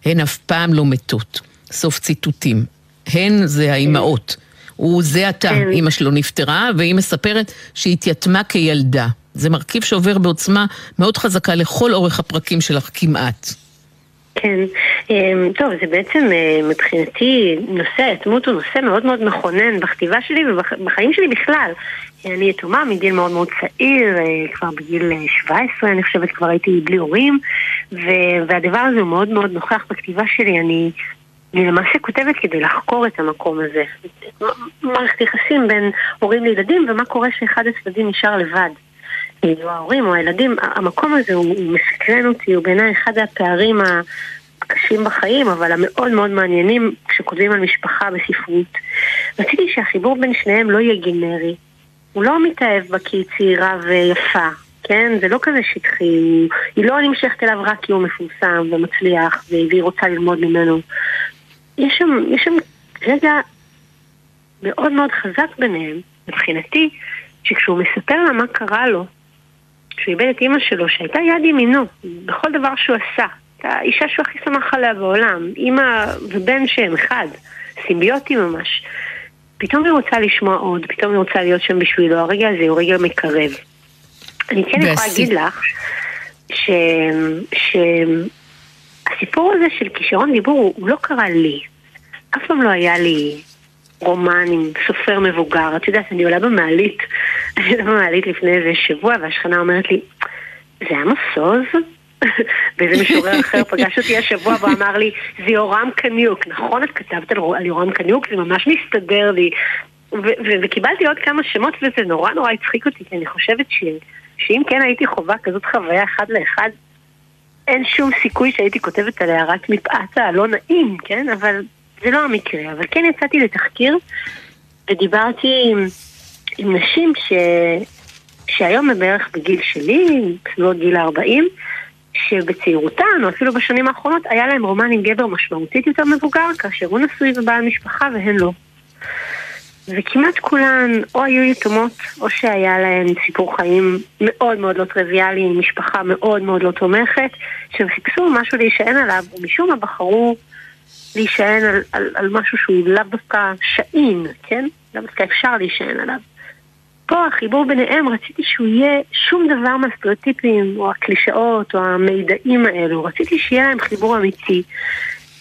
הן אף פעם לא מתות. סוף ציטוטים. הן זה האימהות. הוא זה עתה, כן. אימא שלו נפטרה, והיא מספרת שהיא התייתמה כילדה. זה מרכיב שעובר בעוצמה מאוד חזקה לכל אורך הפרקים שלך כמעט. כן, אמ, טוב, זה בעצם אה, מבחינתי נושא היתמות הוא נושא מאוד מאוד מכונן בכתיבה שלי ובחיים שלי בכלל. אני יתומה מגיל מאוד מאוד צעיר, אה, כבר בגיל 17 אני חושבת כבר הייתי בלי הורים והדבר הזה הוא מאוד מאוד נוכח בכתיבה שלי, אני אני למעשה כותבת כדי לחקור את המקום הזה. מערכת יחסים בין הורים לילדים ומה קורה שאחד הצדדים נשאר לבד. או ההורים או הילדים, המקום הזה הוא, הוא מסקרן אותי, הוא בעיניי אחד הפערים הקשים בחיים, אבל המאוד מאוד מעניינים כשכותבים על משפחה בספרות. רציתי שהחיבור בין שניהם לא יהיה גנרי. הוא לא מתאהב בה כי היא צעירה ויפה, כן? זה לא כזה שטחי, היא לא נמשכת אליו רק כי הוא מפורסם ומצליח והיא רוצה ללמוד ממנו. יש שם, יש שם רגע מאוד מאוד חזק ביניהם, מבחינתי, שכשהוא מספר לה מה קרה לו, כשהוא איבד את אימא שלו, שהייתה יד ימינו בכל דבר שהוא עשה, הייתה האישה שהוא הכי שמח עליה בעולם, אימא ובן שהם אחד, סימביוטי ממש. פתאום היא רוצה לשמוע עוד, פתאום היא רוצה להיות שם בשבילו, הרגע הזה הוא רגע מקרב. אני כן יכולה להגיד לך ש... ש... הסיפור הזה של כישרון דיבור הוא, הוא לא קרה לי. אף פעם לא היה לי רומן עם סופר מבוגר. את יודעת, אני עולה במעלית, אני עולה במעלית לפני איזה שבוע, והשכנה אומרת לי, זה עמוס עוז? ואיזה משורר אחר פגש אותי השבוע ואמר לי, זה יורם קניוק. נכון, את כתבת על, יורם קניוק? זה ממש מסתדר לי. וקיבלתי עוד כמה שמות וזה נורא נורא הצחיק אותי, כי אני חושבת שאם כן הייתי חווה כזאת חוויה אחד לאחד, אין שום סיכוי שהייתי כותבת עליה רק מפאת הלא נעים, כן? אבל זה לא המקרה. אבל כן יצאתי לתחקיר ודיברתי עם, עם נשים ש... שהיום הם בערך בגיל שלי, בסביבות גיל 40, שבצעירותן, או אפילו בשנים האחרונות, היה להם רומן עם גבר משמעותית יותר מבוגר, כאשר הוא נשוי ובעל משפחה והן לא. וכמעט כולן או היו יתומות, או שהיה להן סיפור חיים מאוד מאוד לא טריוויאלי, עם משפחה מאוד מאוד לא תומכת, שהם חיפשו משהו להישען עליו, ומשום מה בחרו להישען על, על, על משהו שהוא לאו דווקא שעין, כן? לאו דווקא אפשר להישען עליו. פה החיבור ביניהם, רציתי שהוא יהיה שום דבר מהסטריאוטיפים, או הקלישאות, או המידעים האלו. רציתי שיהיה להם חיבור אמיתי.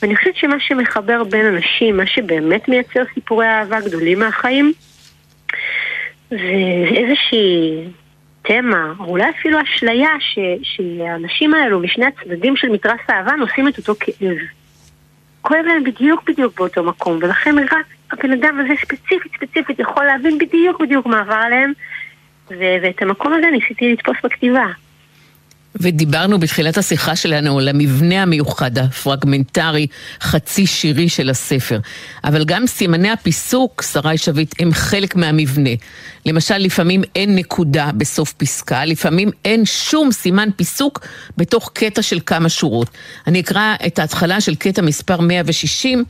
ואני חושבת שמה שמחבר בין אנשים, מה שבאמת מייצר סיפורי אהבה גדולים מהחיים, זה איזושהי תמה, או אולי אפילו אשליה שהאנשים האלו משני הצדדים של מתרס האהבה נושאים את אותו כאב. כואב להם בדיוק בדיוק באותו מקום, ולכן רק הבן אדם הזה ספציפית ספציפית יכול להבין בדיוק בדיוק מה עבר עליהם, ואת המקום הזה ניסיתי לתפוס בכתיבה. ודיברנו בתחילת השיחה שלנו על המבנה המיוחד, הפרגמנטרי, חצי שירי של הספר. אבל גם סימני הפיסוק, שרי שביט, הם חלק מהמבנה. למשל, לפעמים אין נקודה בסוף פסקה, לפעמים אין שום סימן פיסוק בתוך קטע של כמה שורות. אני אקרא את ההתחלה של קטע מספר 160.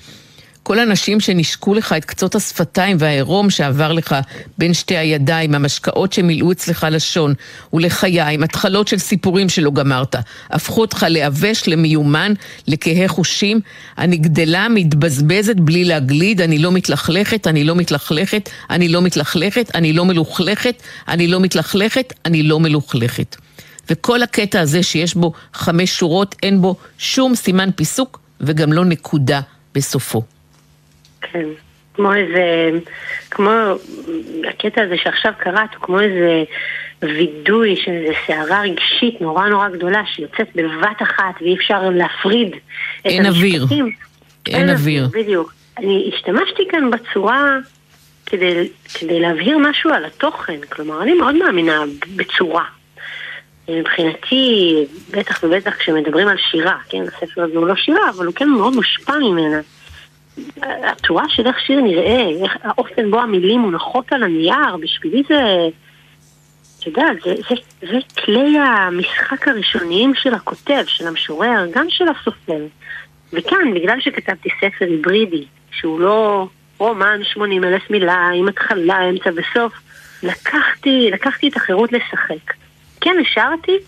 כל הנשים שנשקו לך את קצות השפתיים והעירום שעבר לך בין שתי הידיים, המשקאות שמילאו אצלך לשון ולחיים, התחלות של סיפורים שלא גמרת, הפכו אותך לעבש, למיומן, לכהה חושים. אני גדלה, מתבזבזת בלי להגליד, אני לא מתלכלכת, אני לא מתלכלכת, אני לא מתלכלכת, אני לא מלוכלכת, אני לא מתלכלכת, אני לא מלוכלכת. וכל הקטע הזה שיש בו חמש שורות, אין בו שום סימן פיסוק וגם לא נקודה בסופו. כן, כמו איזה, כמו הקטע הזה שעכשיו קראת, הוא כמו איזה וידוי של איזה סערה רגשית נורא נורא גדולה שיוצאת בבת אחת ואי אפשר להפריד את אין אוויר. אין, אין אוויר. בדיוק. אני השתמשתי כאן בצורה כדי, כדי להבהיר משהו על התוכן. כלומר, אני מאוד מאמינה בצורה. מבחינתי, בטח ובטח כשמדברים על שירה, כן, הספר הזה הוא לא שירה, אבל הוא כן מאוד מושפע ממנה. הצורה של איך שיר נראה, איך האופן בו המילים מונחות על הנייר, בשבילי זה, אתה יודע, זה, זה, זה כלי המשחק הראשוניים של הכותב, של המשורר, גם של הסופר. וכאן, בגלל שכתבתי ספר היברידי, שהוא לא רומן 80 אלף מילה, עם התחלה, אמצע וסוף, לקחתי, לקחתי את החירות לשחק. כן, השארתי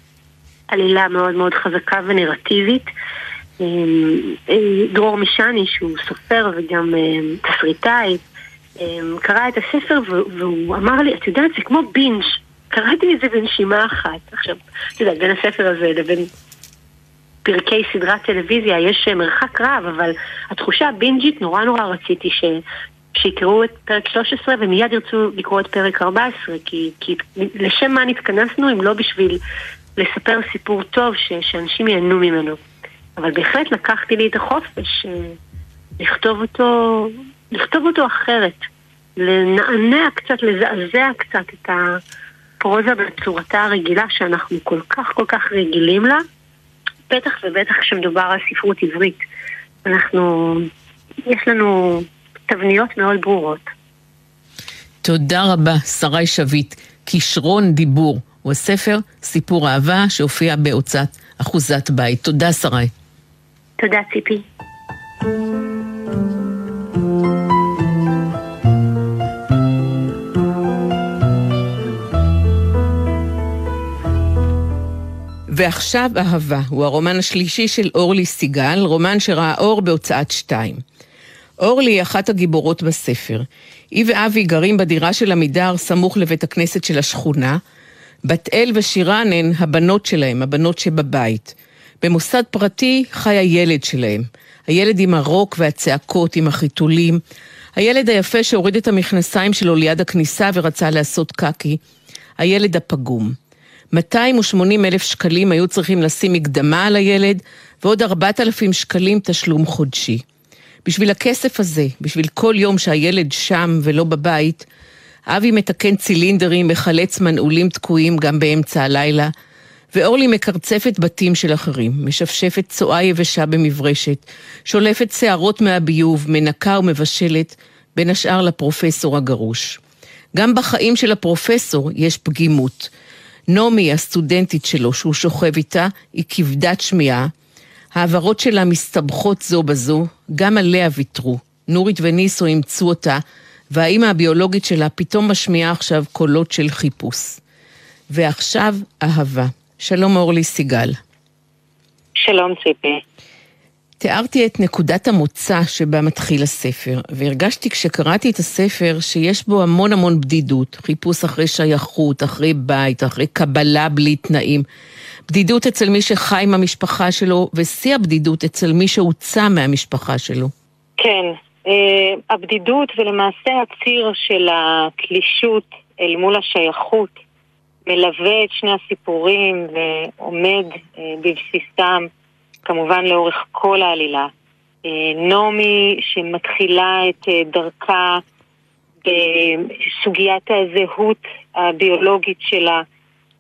עלילה מאוד מאוד חזקה ונרטיבית. דרור משני, שהוא סופר וגם תסריטאי, קרא את הספר והוא אמר לי, את יודעת, זה כמו בינג', קראתי את זה בנשימה אחת. עכשיו, את יודעת, בין הספר הזה לבין פרקי סדרת טלוויזיה יש מרחק רב, אבל התחושה הבינג'ית נורא נורא רציתי ש... שיקראו את פרק 13 ומיד ירצו לקרוא את פרק 14, כי, כי לשם מה נתכנסנו אם לא בשביל לספר סיפור טוב ש, שאנשים ייהנו ממנו. אבל בהחלט לקחתי לי את החופש אה, לכתוב אותו, לכתוב אותו אחרת, לנענע קצת, לזעזע קצת את הפרוזה בצורתה הרגילה שאנחנו כל כך כל כך רגילים לה, בטח ובטח כשמדובר על ספרות עברית. אנחנו, יש לנו תבניות מאוד ברורות. תודה רבה, שרי שביט. כישרון דיבור הוא הספר סיפור אהבה שהופיע בהוצאת אחוזת בית. תודה, שרי. תודה, ציפי. ועכשיו אהבה, הוא הרומן השלישי של אורלי סיגל, רומן שראה אור בהוצאת שתיים. אורלי היא אחת הגיבורות בספר. היא ואבי גרים בדירה של עמידר סמוך לבית הכנסת של השכונה. בת אל ושירן הן הבנות שלהם, הבנות שבבית. במוסד פרטי חי הילד שלהם. הילד עם הרוק והצעקות, עם החיתולים. הילד היפה שהוריד את המכנסיים שלו ליד הכניסה ורצה לעשות קקי. הילד הפגום. 280 אלף שקלים היו צריכים לשים מקדמה על הילד, ועוד 4,000 שקלים תשלום חודשי. בשביל הכסף הזה, בשביל כל יום שהילד שם ולא בבית, אבי מתקן צילינדרים, מחלץ מנעולים תקועים גם באמצע הלילה, ואורלי מקרצפת בתים של אחרים, משפשפת צואה יבשה במברשת, שולפת שערות מהביוב, מנקה ומבשלת, בין השאר לפרופסור הגרוש. גם בחיים של הפרופסור יש פגימות. נעמי, הסטודנטית שלו, שהוא שוכב איתה, היא כבדת שמיעה. העברות שלה מסתבכות זו בזו, גם עליה ויתרו. נורית וניסו אימצו אותה, והאימא הביולוגית שלה פתאום משמיעה עכשיו קולות של חיפוש. ועכשיו אהבה. שלום אורלי סיגל. שלום ציפי. תיארתי את נקודת המוצא שבה מתחיל הספר, והרגשתי כשקראתי את הספר שיש בו המון המון בדידות, חיפוש אחרי שייכות, אחרי בית, אחרי קבלה בלי תנאים. בדידות אצל מי שחי עם המשפחה שלו, ושיא הבדידות אצל מי שהוצא מהמשפחה שלו. כן, אה, הבדידות ולמעשה הציר של התלישות אל מול השייכות מלווה את שני הסיפורים ועומד אה, בבסיסם כמובן לאורך כל העלילה. אה, נעמי שמתחילה את דרכה בסוגיית הזהות הביולוגית שלה,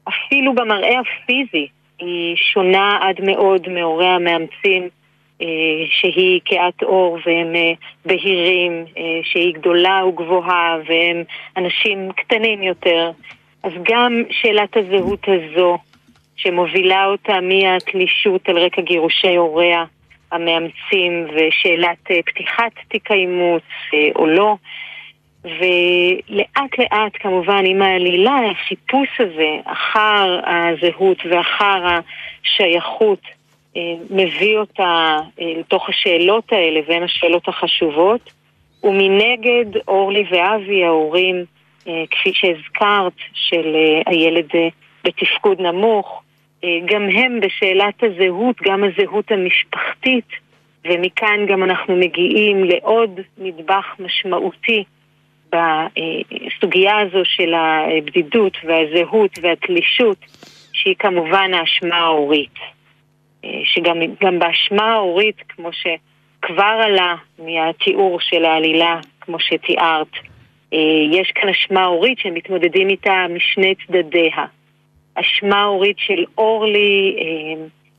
אפילו במראה הפיזי, היא שונה עד מאוד מהורי המאמצים. אה, שהיא כעת אור והם אה, בהירים, אה, שהיא גדולה וגבוהה והם אנשים קטנים יותר. אז גם שאלת הזהות הזו, שמובילה אותה מהתלישות על רקע גירושי הוריה המאמצים ושאלת פתיחת תיק האימוץ או לא, ולאט לאט כמובן עם העלילה, החיפוש הזה אחר הזהות ואחר השייכות אה, מביא אותה אה, לתוך השאלות האלה, והן השאלות החשובות. ומנגד אורלי ואבי, ההורים, אה, כפי שהזכרת, של הילד בתפקוד נמוך, גם הם בשאלת הזהות, גם הזהות המשפחתית, ומכאן גם אנחנו מגיעים לעוד נדבך משמעותי בסוגיה הזו של הבדידות והזהות והתלישות, שהיא כמובן האשמה ההורית. שגם באשמה ההורית, כמו שכבר עלה מהתיאור של העלילה, כמו שתיארת, יש כאן אשמה הורית שמתמודדים איתה משני צדדיה. אשמה הורית של אורלי,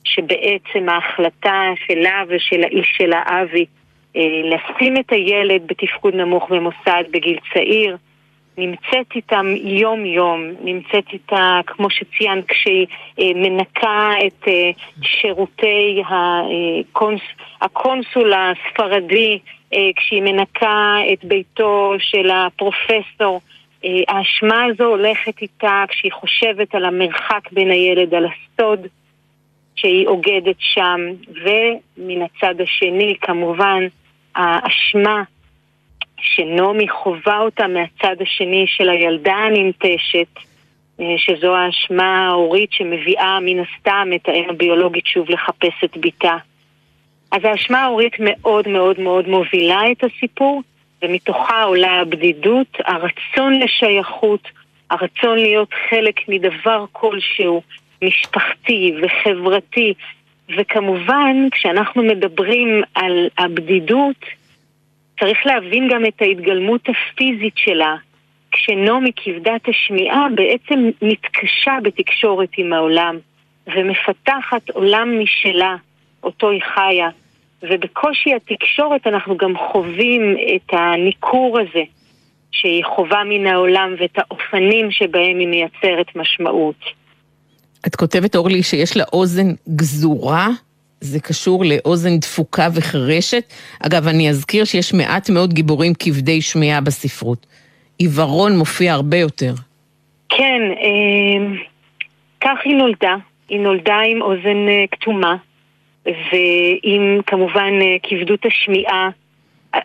שבעצם ההחלטה שלה ושל האיש שלה, אבי, לשים את הילד בתפקוד נמוך במוסד בגיל צעיר, נמצאת איתם יום-יום, נמצאת איתה, כמו שציינת, כשהיא אה, מנקה את אה, שירותי הקונס, הקונסול הספרדי, אה, כשהיא מנקה את ביתו של הפרופסור. האשמה הזו הולכת איתה כשהיא חושבת על המרחק בין הילד, על הסוד שהיא אוגדת שם, ומן הצד השני, כמובן, האשמה שנעמי חווה אותה מהצד השני של הילדה הננטשת, אה, שזו האשמה ההורית שמביאה מן הסתם את האם הביולוגית שוב לחפש את בתה. אז האשמה ההורית מאוד מאוד מאוד מובילה את הסיפור, ומתוכה עולה הבדידות, הרצון לשייכות, הרצון להיות חלק מדבר כלשהו, משפחתי וחברתי, וכמובן, כשאנחנו מדברים על הבדידות, צריך להבין גם את ההתגלמות הפיזית שלה. כשנעמי כבדת השמיעה בעצם מתקשה בתקשורת עם העולם ומפתחת עולם משלה, אותו היא חיה. ובקושי התקשורת אנחנו גם חווים את הניכור הזה שהיא חווה מן העולם ואת האופנים שבהם היא מייצרת משמעות. את כותבת, אורלי, שיש לה אוזן גזורה זה קשור לאוזן דפוקה וחירשת. אגב, אני אזכיר שיש מעט מאוד גיבורים כבדי שמיעה בספרות. עיוורון מופיע הרבה יותר. כן, אה, כך היא נולדה. היא נולדה עם אוזן אה, כתומה, ועם כמובן אה, כבדות השמיעה.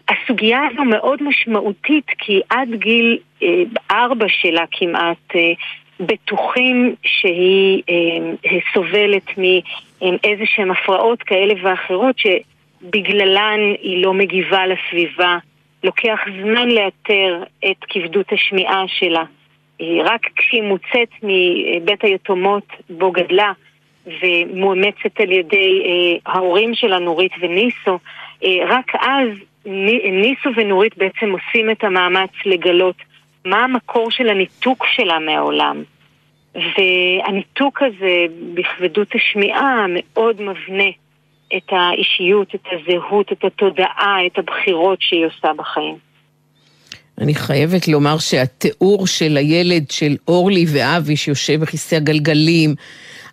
הסוגיה הזו מאוד משמעותית, כי עד גיל ארבע שלה כמעט, בטוחים שהיא אה, סובלת מאיזה שהן הפרעות כאלה ואחרות שבגללן היא לא מגיבה לסביבה. לוקח זמן לאתר את כבדות השמיעה שלה. רק כשהיא מוצאת מבית היתומות בו גדלה ומואמצת על ידי אה, ההורים שלה, נורית וניסו, אה, רק אז ניסו ונורית בעצם עושים את המאמץ לגלות מה המקור של הניתוק שלה מהעולם. והניתוק הזה בכבדות השמיעה מאוד מבנה את האישיות, את הזהות, את התודעה, את הבחירות שהיא עושה בחיים. אני חייבת לומר שהתיאור של הילד של אורלי ואבי שיושב בכיסא הגלגלים,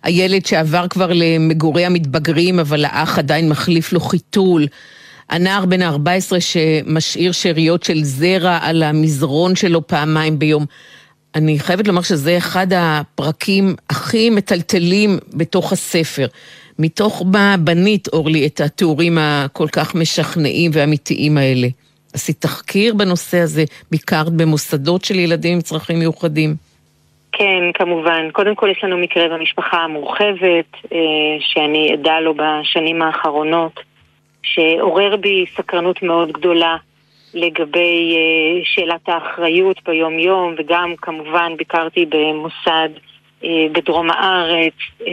הילד שעבר כבר למגורי המתבגרים אבל האח עדיין מחליף לו חיתול, הנער בן ה-14 שמשאיר שאריות של זרע על המזרון שלו פעמיים ביום. אני חייבת לומר שזה אחד הפרקים הכי מטלטלים בתוך הספר. מתוך מה בנית, אורלי, את התיאורים הכל כך משכנעים ואמיתיים האלה? עשית תחקיר בנושא הזה? ביקרת במוסדות של ילדים עם צרכים מיוחדים? כן, כמובן. קודם כל יש לנו מקרה במשפחה המורחבת, אה, שאני עדה לו בשנים האחרונות, שעורר בי סקרנות מאוד גדולה לגבי uh, שאלת האחריות ביום-יום, וגם כמובן ביקרתי במוסד uh, בדרום הארץ, uh,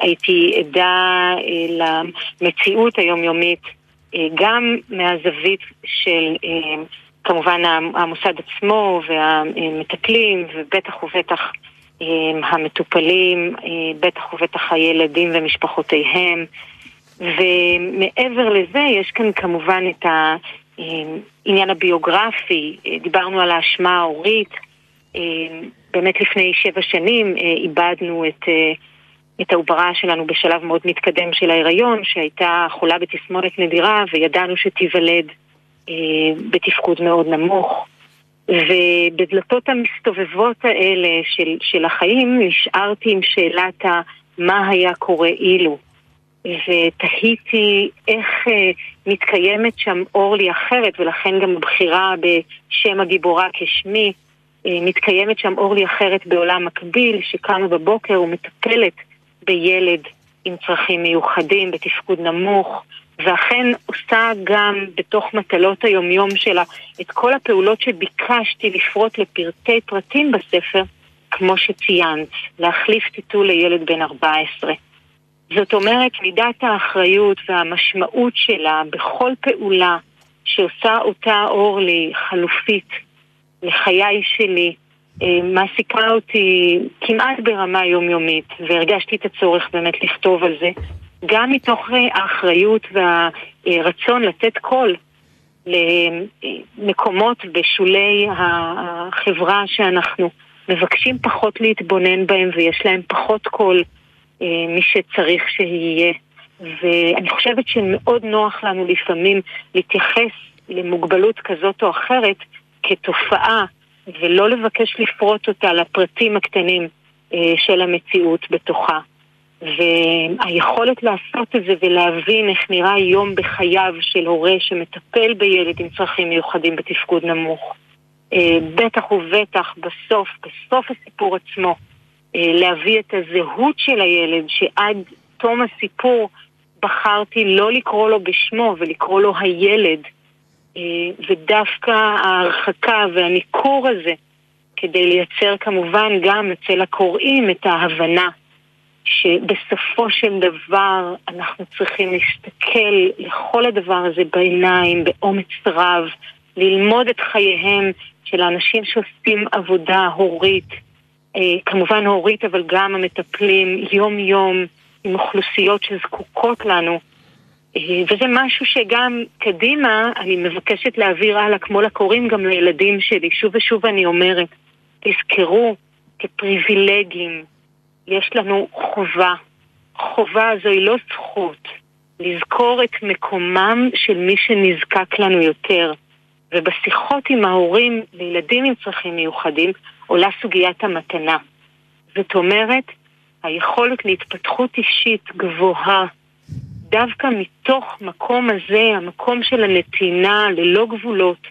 הייתי עדה uh, למציאות היומיומית uh, גם מהזווית של uh, כמובן המוסד עצמו והמטפלים, ובטח ובטח המטופלים, בטח ובטח הילדים ומשפחותיהם. ומעבר לזה, יש כאן כמובן את ה... העניין הביוגרפי, אה, דיברנו על האשמה ההורית. אה, באמת לפני שבע שנים אה, איבדנו את, את העוברה שלנו בשלב מאוד מתקדם של ההיריון, שהייתה חולה בתסמונת נדירה וידענו שתיוולד בתפקוד מאוד נמוך. ובדלתות המסתובבות האלה של, של החיים נשארתי עם שאלת מה היה קורה אילו. ותהיתי איך אה, מתקיימת שם אורלי אחרת, ולכן גם הבחירה בשם הגיבורה כשמי, אה, מתקיימת שם אורלי אחרת בעולם מקביל, שקמה בבוקר ומטפלת בילד עם צרכים מיוחדים, בתפקוד נמוך, ואכן עושה גם בתוך מטלות היומיום שלה את כל הפעולות שביקשתי לפרוט לפרטי פרטים בספר, כמו שציינת, להחליף טיטול לילד בן 14. זאת אומרת, מידת האחריות והמשמעות שלה בכל פעולה שעושה אותה אורלי חלופית לחיי שלי, אה, מעסיקה אותי כמעט ברמה יומיומית, והרגשתי את הצורך באמת לכתוב על זה, גם מתוך אה, האחריות והרצון לתת קול למקומות בשולי החברה שאנחנו מבקשים פחות להתבונן בהם ויש להם פחות קול מי שצריך שיהיה. ואני חושבת שמאוד נוח לנו לפעמים להתייחס למוגבלות כזאת או אחרת כתופעה ולא לבקש לפרוט אותה לפרטים הקטנים אה, של המציאות בתוכה. והיכולת לעשות את זה ולהבין איך נראה יום בחייו של הורה שמטפל בילד עם צרכים מיוחדים בתפקוד נמוך. אה, בטח ובטח בסוף, בסוף הסיפור עצמו, אה, להביא את הזהות של הילד שעד תום הסיפור בחרתי לא לקרוא לו בשמו ולקרוא לו הילד. אה, ודווקא ההרחקה והניכור הזה כדי לייצר כמובן גם אצל הקוראים את ההבנה שבסופו של דבר אנחנו צריכים להסתכל לכל הדבר הזה בעיניים, באומץ רב, ללמוד את חייהם של האנשים שעושים עבודה הורית, אה, כמובן הורית אבל גם המטפלים יום-יום עם אוכלוסיות שזקוקות לנו. אה, וזה משהו שגם קדימה אני מבקשת להעביר הלאה, כמו לקוראים גם לילדים שלי. שוב ושוב אני אומרת, תזכרו כפריבילגים, יש לנו חובה. חובה זו היא לא זכות. לזכור את מקומם של מי שנזקק לנו יותר. ובשיחות עם ההורים לילדים עם צרכים מיוחדים עולה סוגיית המתנה. זאת אומרת, היכולת להתפתחות אישית גבוהה, דווקא מתוך מקום הזה, המקום של הנתינה ללא גבולות,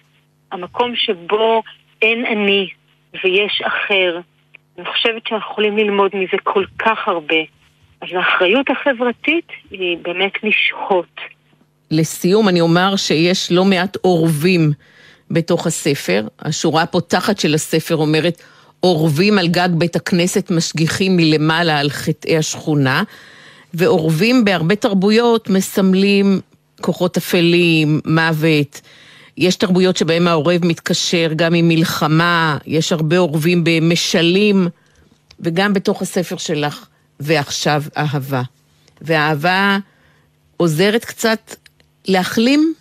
המקום שבו אין אני ויש אחר, אני חושבת שאנחנו יכולים ללמוד מזה כל כך הרבה. אז האחריות החברתית היא באמת לשהות. לסיום, אני אומר שיש לא מעט אורבים בתוך הספר. השורה הפותחת של הספר אומרת, אורבים על גג בית הכנסת משגיחים מלמעלה על חטאי השכונה, ואורבים בהרבה תרבויות מסמלים כוחות אפלים, מוות. יש תרבויות שבהן העורב מתקשר גם עם מלחמה, יש הרבה עורבים במשלים, וגם בתוך הספר שלך, ועכשיו אהבה. והאהבה עוזרת קצת להחלים?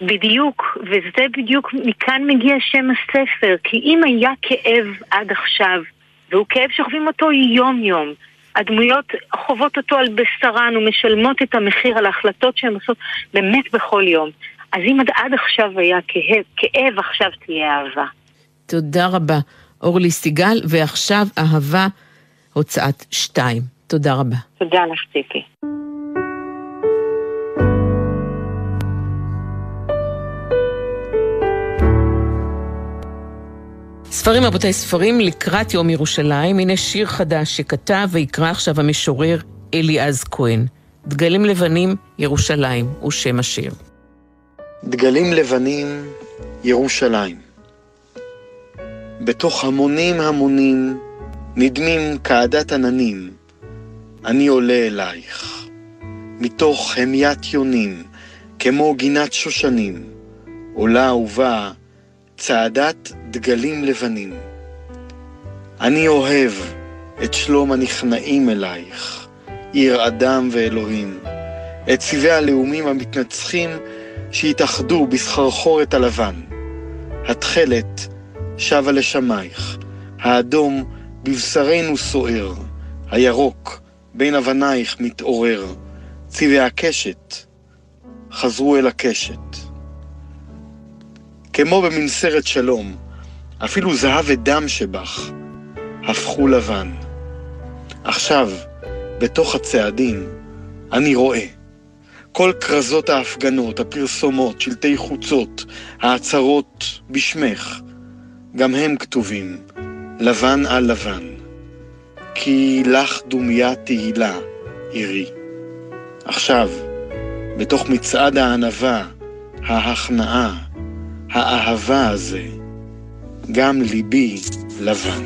בדיוק, וזה בדיוק, מכאן מגיע שם הספר, כי אם היה כאב עד עכשיו, והוא כאב שחווים אותו יום-יום, הדמויות חוות אותו על בשרן ומשלמות את המחיר על ההחלטות שהן עושות באמת בכל יום. אז אם עד, עד עכשיו היה כאב, כאב, עכשיו תהיה אהבה. תודה רבה, אורלי סיגל, ועכשיו אהבה, הוצאת שתיים. תודה רבה. תודה לך, ציפי. ספרים רבותיי ספרים לקראת יום ירושלים, הנה שיר חדש שכתב ויקרא עכשיו המשורר אליעז כהן. דגלים לבנים, ירושלים, הוא שם השיר. דגלים לבנים, ירושלים. בתוך המונים המונים, נדמים כעדת עננים, אני עולה אלייך. מתוך המיית יונים, כמו גינת שושנים, עולה ובאה צעדת דגלים לבנים. אני אוהב את שלום הנכנעים אלייך, עיר אדם ואלוהים, את צבעי הלאומים המתנצחים שהתאחדו בסחרחורת הלבן. התכלת שבה לשמייך, האדום בבשרנו סוער, הירוק בין אבנייך מתעורר, צבעי הקשת חזרו אל הקשת. כמו במנסרת שלום, אפילו זהב ודם שבך הפכו לבן. עכשיו, בתוך הצעדים, אני רואה. כל כרזות ההפגנות, הפרסומות, שלטי חוצות, ההצהרות בשמך, גם הם כתובים, לבן על לבן. כי לך דומיה תהילה, עירי. עכשיו, בתוך מצעד הענווה, ההכנעה, האהבה הזה, גם ליבי לבן.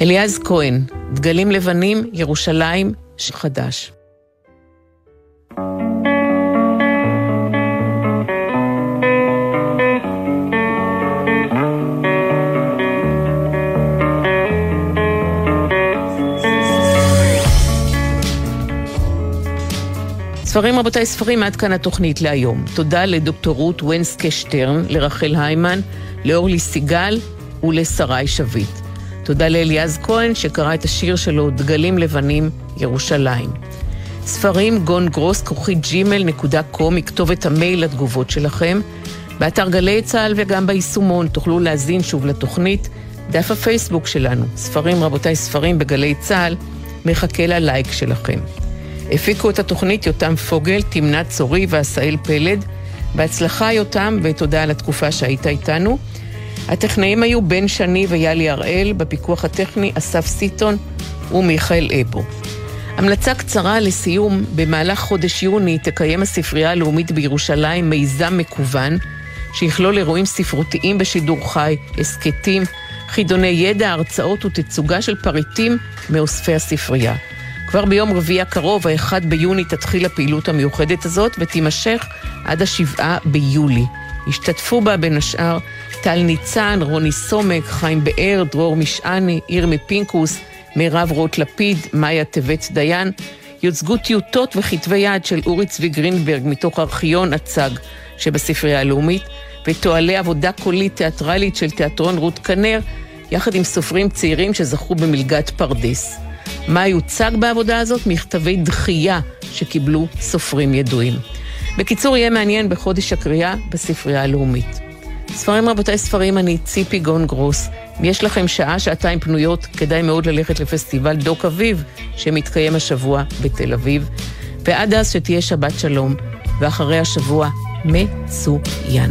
אליעז כהן, דגלים לבנים, ירושלים חדש. ספרים רבותיי, ספרים, עד כאן התוכנית להיום. תודה לדוקטור רות ונסקה שטרן, לרחל היימן, לאורלי סיגל ולשרי שביט. תודה לאליעז כהן שקרא את השיר שלו, דגלים לבנים, ירושלים. ספרים גון גרוס, כרוכית ג'ימל נקודה קום, מכתובת המייל לתגובות שלכם. באתר גלי צה"ל וגם ביישומון תוכלו להזין שוב לתוכנית. דף הפייסבוק שלנו, ספרים רבותיי ספרים בגלי צה"ל, מחכה ללייק שלכם. הפיקו את התוכנית יותם פוגל, תמנת צורי ועשאל פלד. בהצלחה יותם ותודה על התקופה שהיית איתנו. הטכנאים היו בן שני ויאלי הראל, בפיקוח הטכני אסף סיטון ומיכאל אפו. המלצה קצרה לסיום, במהלך חודש יוני תקיים הספרייה הלאומית בירושלים מיזם מקוון, שיכלול אירועים ספרותיים בשידור חי, הסכתים, חידוני ידע, הרצאות ותצוגה של פריטים מאוספי הספרייה. כבר ביום רביעי הקרוב, ה-1 ביוני, תתחיל הפעילות המיוחדת הזאת ותימשך עד השבעה ביולי. השתתפו בה בין השאר טל ניצן, רוני סומק, חיים באר, דרור משעני, ירמי פינקוס, מירב רוט לפיד, מאיה טבת דיין. יוצגו טיוטות וכתבי יד של אורי צבי גרינברג מתוך ארכיון הצג שבספרייה הלאומית, ותועלי עבודה קולית תיאטרלית של תיאטרון רות כנר, יחד עם סופרים צעירים שזכו במלגת פרדס. מה יוצג בעבודה הזאת? מכתבי דחייה שקיבלו סופרים ידועים. בקיצור, יהיה מעניין בחודש הקריאה בספרייה הלאומית. ספרים רבותיי ספרים, אני ציפי גון גרוס. אם יש לכם שעה, שעתיים פנויות, כדאי מאוד ללכת לפסטיבל דוק אביב, שמתקיים השבוע בתל אביב. ועד אז שתהיה שבת שלום, ואחרי השבוע מצוין.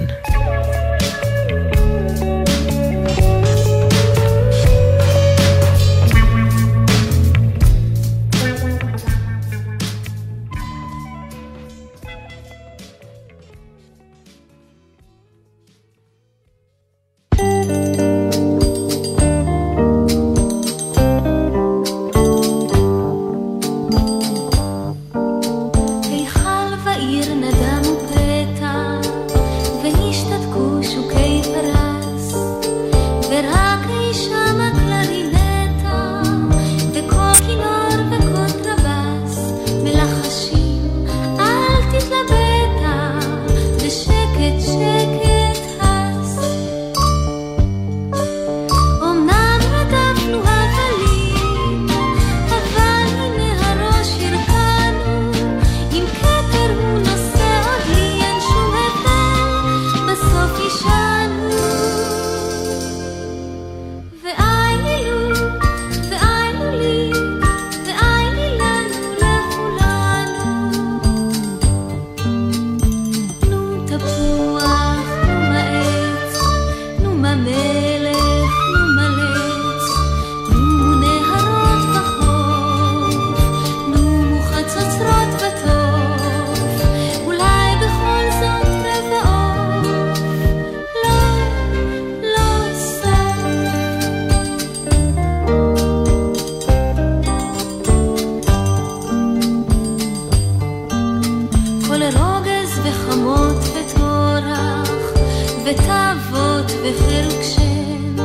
ותאוות וחירוק שם.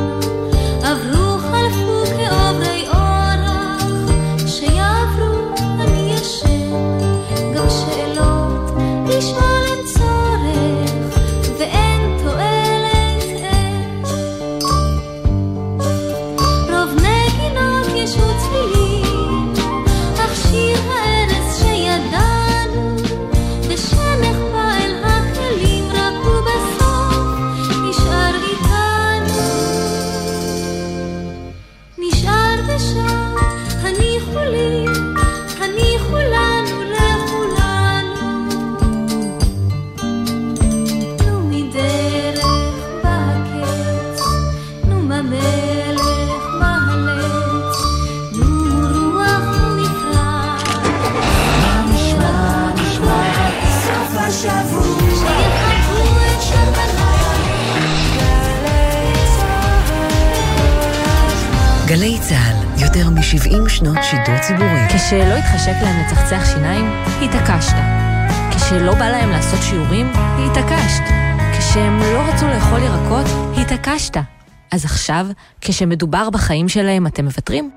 עברו כשלא התחשק להם לצחצח שיניים, התעקשת. כשלא בא להם לעשות שיעורים, התעקשת. כשהם לא רצו לאכול ירקות, התעקשת. אז עכשיו, כשמדובר בחיים שלהם, אתם מוותרים?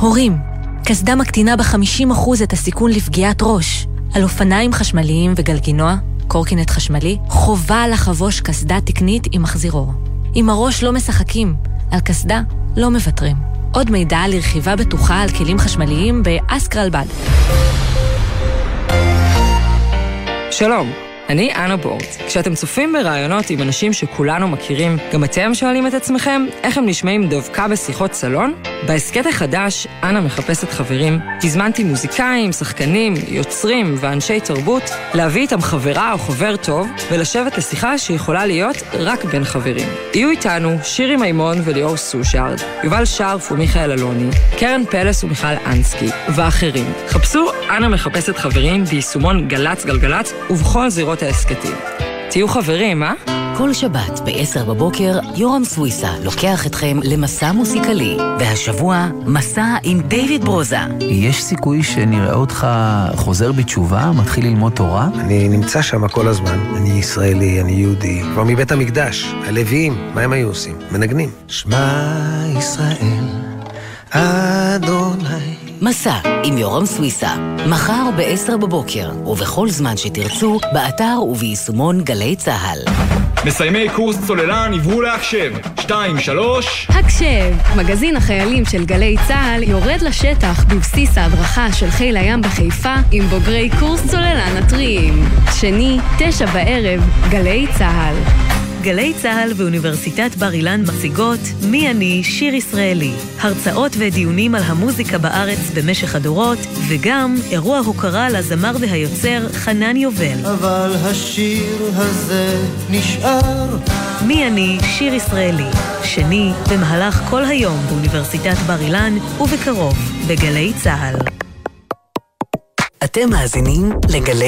הורים, קסדה מקטינה ב-50% את הסיכון לפגיעת ראש. על אופניים חשמליים וגלגינוע, קורקינט חשמלי, חובה לחבוש קסדה תקנית עם מחזירור. עם הראש לא משחקים, על קסדה לא מוותרים. עוד מידע על רכיבה בטוחה על כלים חשמליים באסקרלבד. שלום, אני אנה בורט. כשאתם צופים בראיונות עם אנשים שכולנו מכירים, גם אתם שואלים את עצמכם איך הם נשמעים דווקא בשיחות סלון? בהסכת החדש, אנה מחפשת חברים, הזמנתי מוזיקאים, שחקנים, יוצרים ואנשי תרבות להביא איתם חברה או חבר טוב ולשבת לשיחה שיכולה להיות רק בין חברים. יהיו איתנו שירי מימון וליאור סושארד, יובל שרף ומיכאל אלוני, קרן פלס ומיכל אנסקי ואחרים. חפשו אנה מחפשת חברים ביישומון גל"צ גלגלצ ובכל זירות ההסכתים. תהיו חברים, אה? כל שבת ב-10 בבוקר, יורם סוויסה לוקח אתכם למסע מוסיקלי, והשבוע, מסע עם דיוויד ברוזה. יש סיכוי שנראה אותך חוזר בתשובה, מתחיל ללמוד תורה? אני נמצא שם כל הזמן. אני ישראלי, אני יהודי. כבר מבית המקדש. הלוויים, מה הם היו עושים? מנגנים. שמע ישראל, אדוני. מסע עם יורם סוויסה, מחר ב-10 בבוקר, ובכל זמן שתרצו, באתר וביישומון גלי צה"ל. מסיימי קורס צוללן עברו להקשב. שתיים, שלוש... הקשב, מגזין החיילים של גלי צה"ל יורד לשטח בבסיס ההדרכה של חיל הים בחיפה עם בוגרי קורס צוללן הטריים. שני, תשע בערב, גלי צה"ל. גלי צה"ל ואוניברסיטת בר אילן מציגות מי אני שיר ישראלי. הרצאות ודיונים על המוזיקה בארץ במשך הדורות, וגם אירוע הוקרה לזמר והיוצר חנן יובל. אבל השיר הזה נשאר. מי אני שיר ישראלי. שני, במהלך כל היום באוניברסיטת בר אילן, ובקרוב בגלי צה"ל. אתם מאזינים לגלי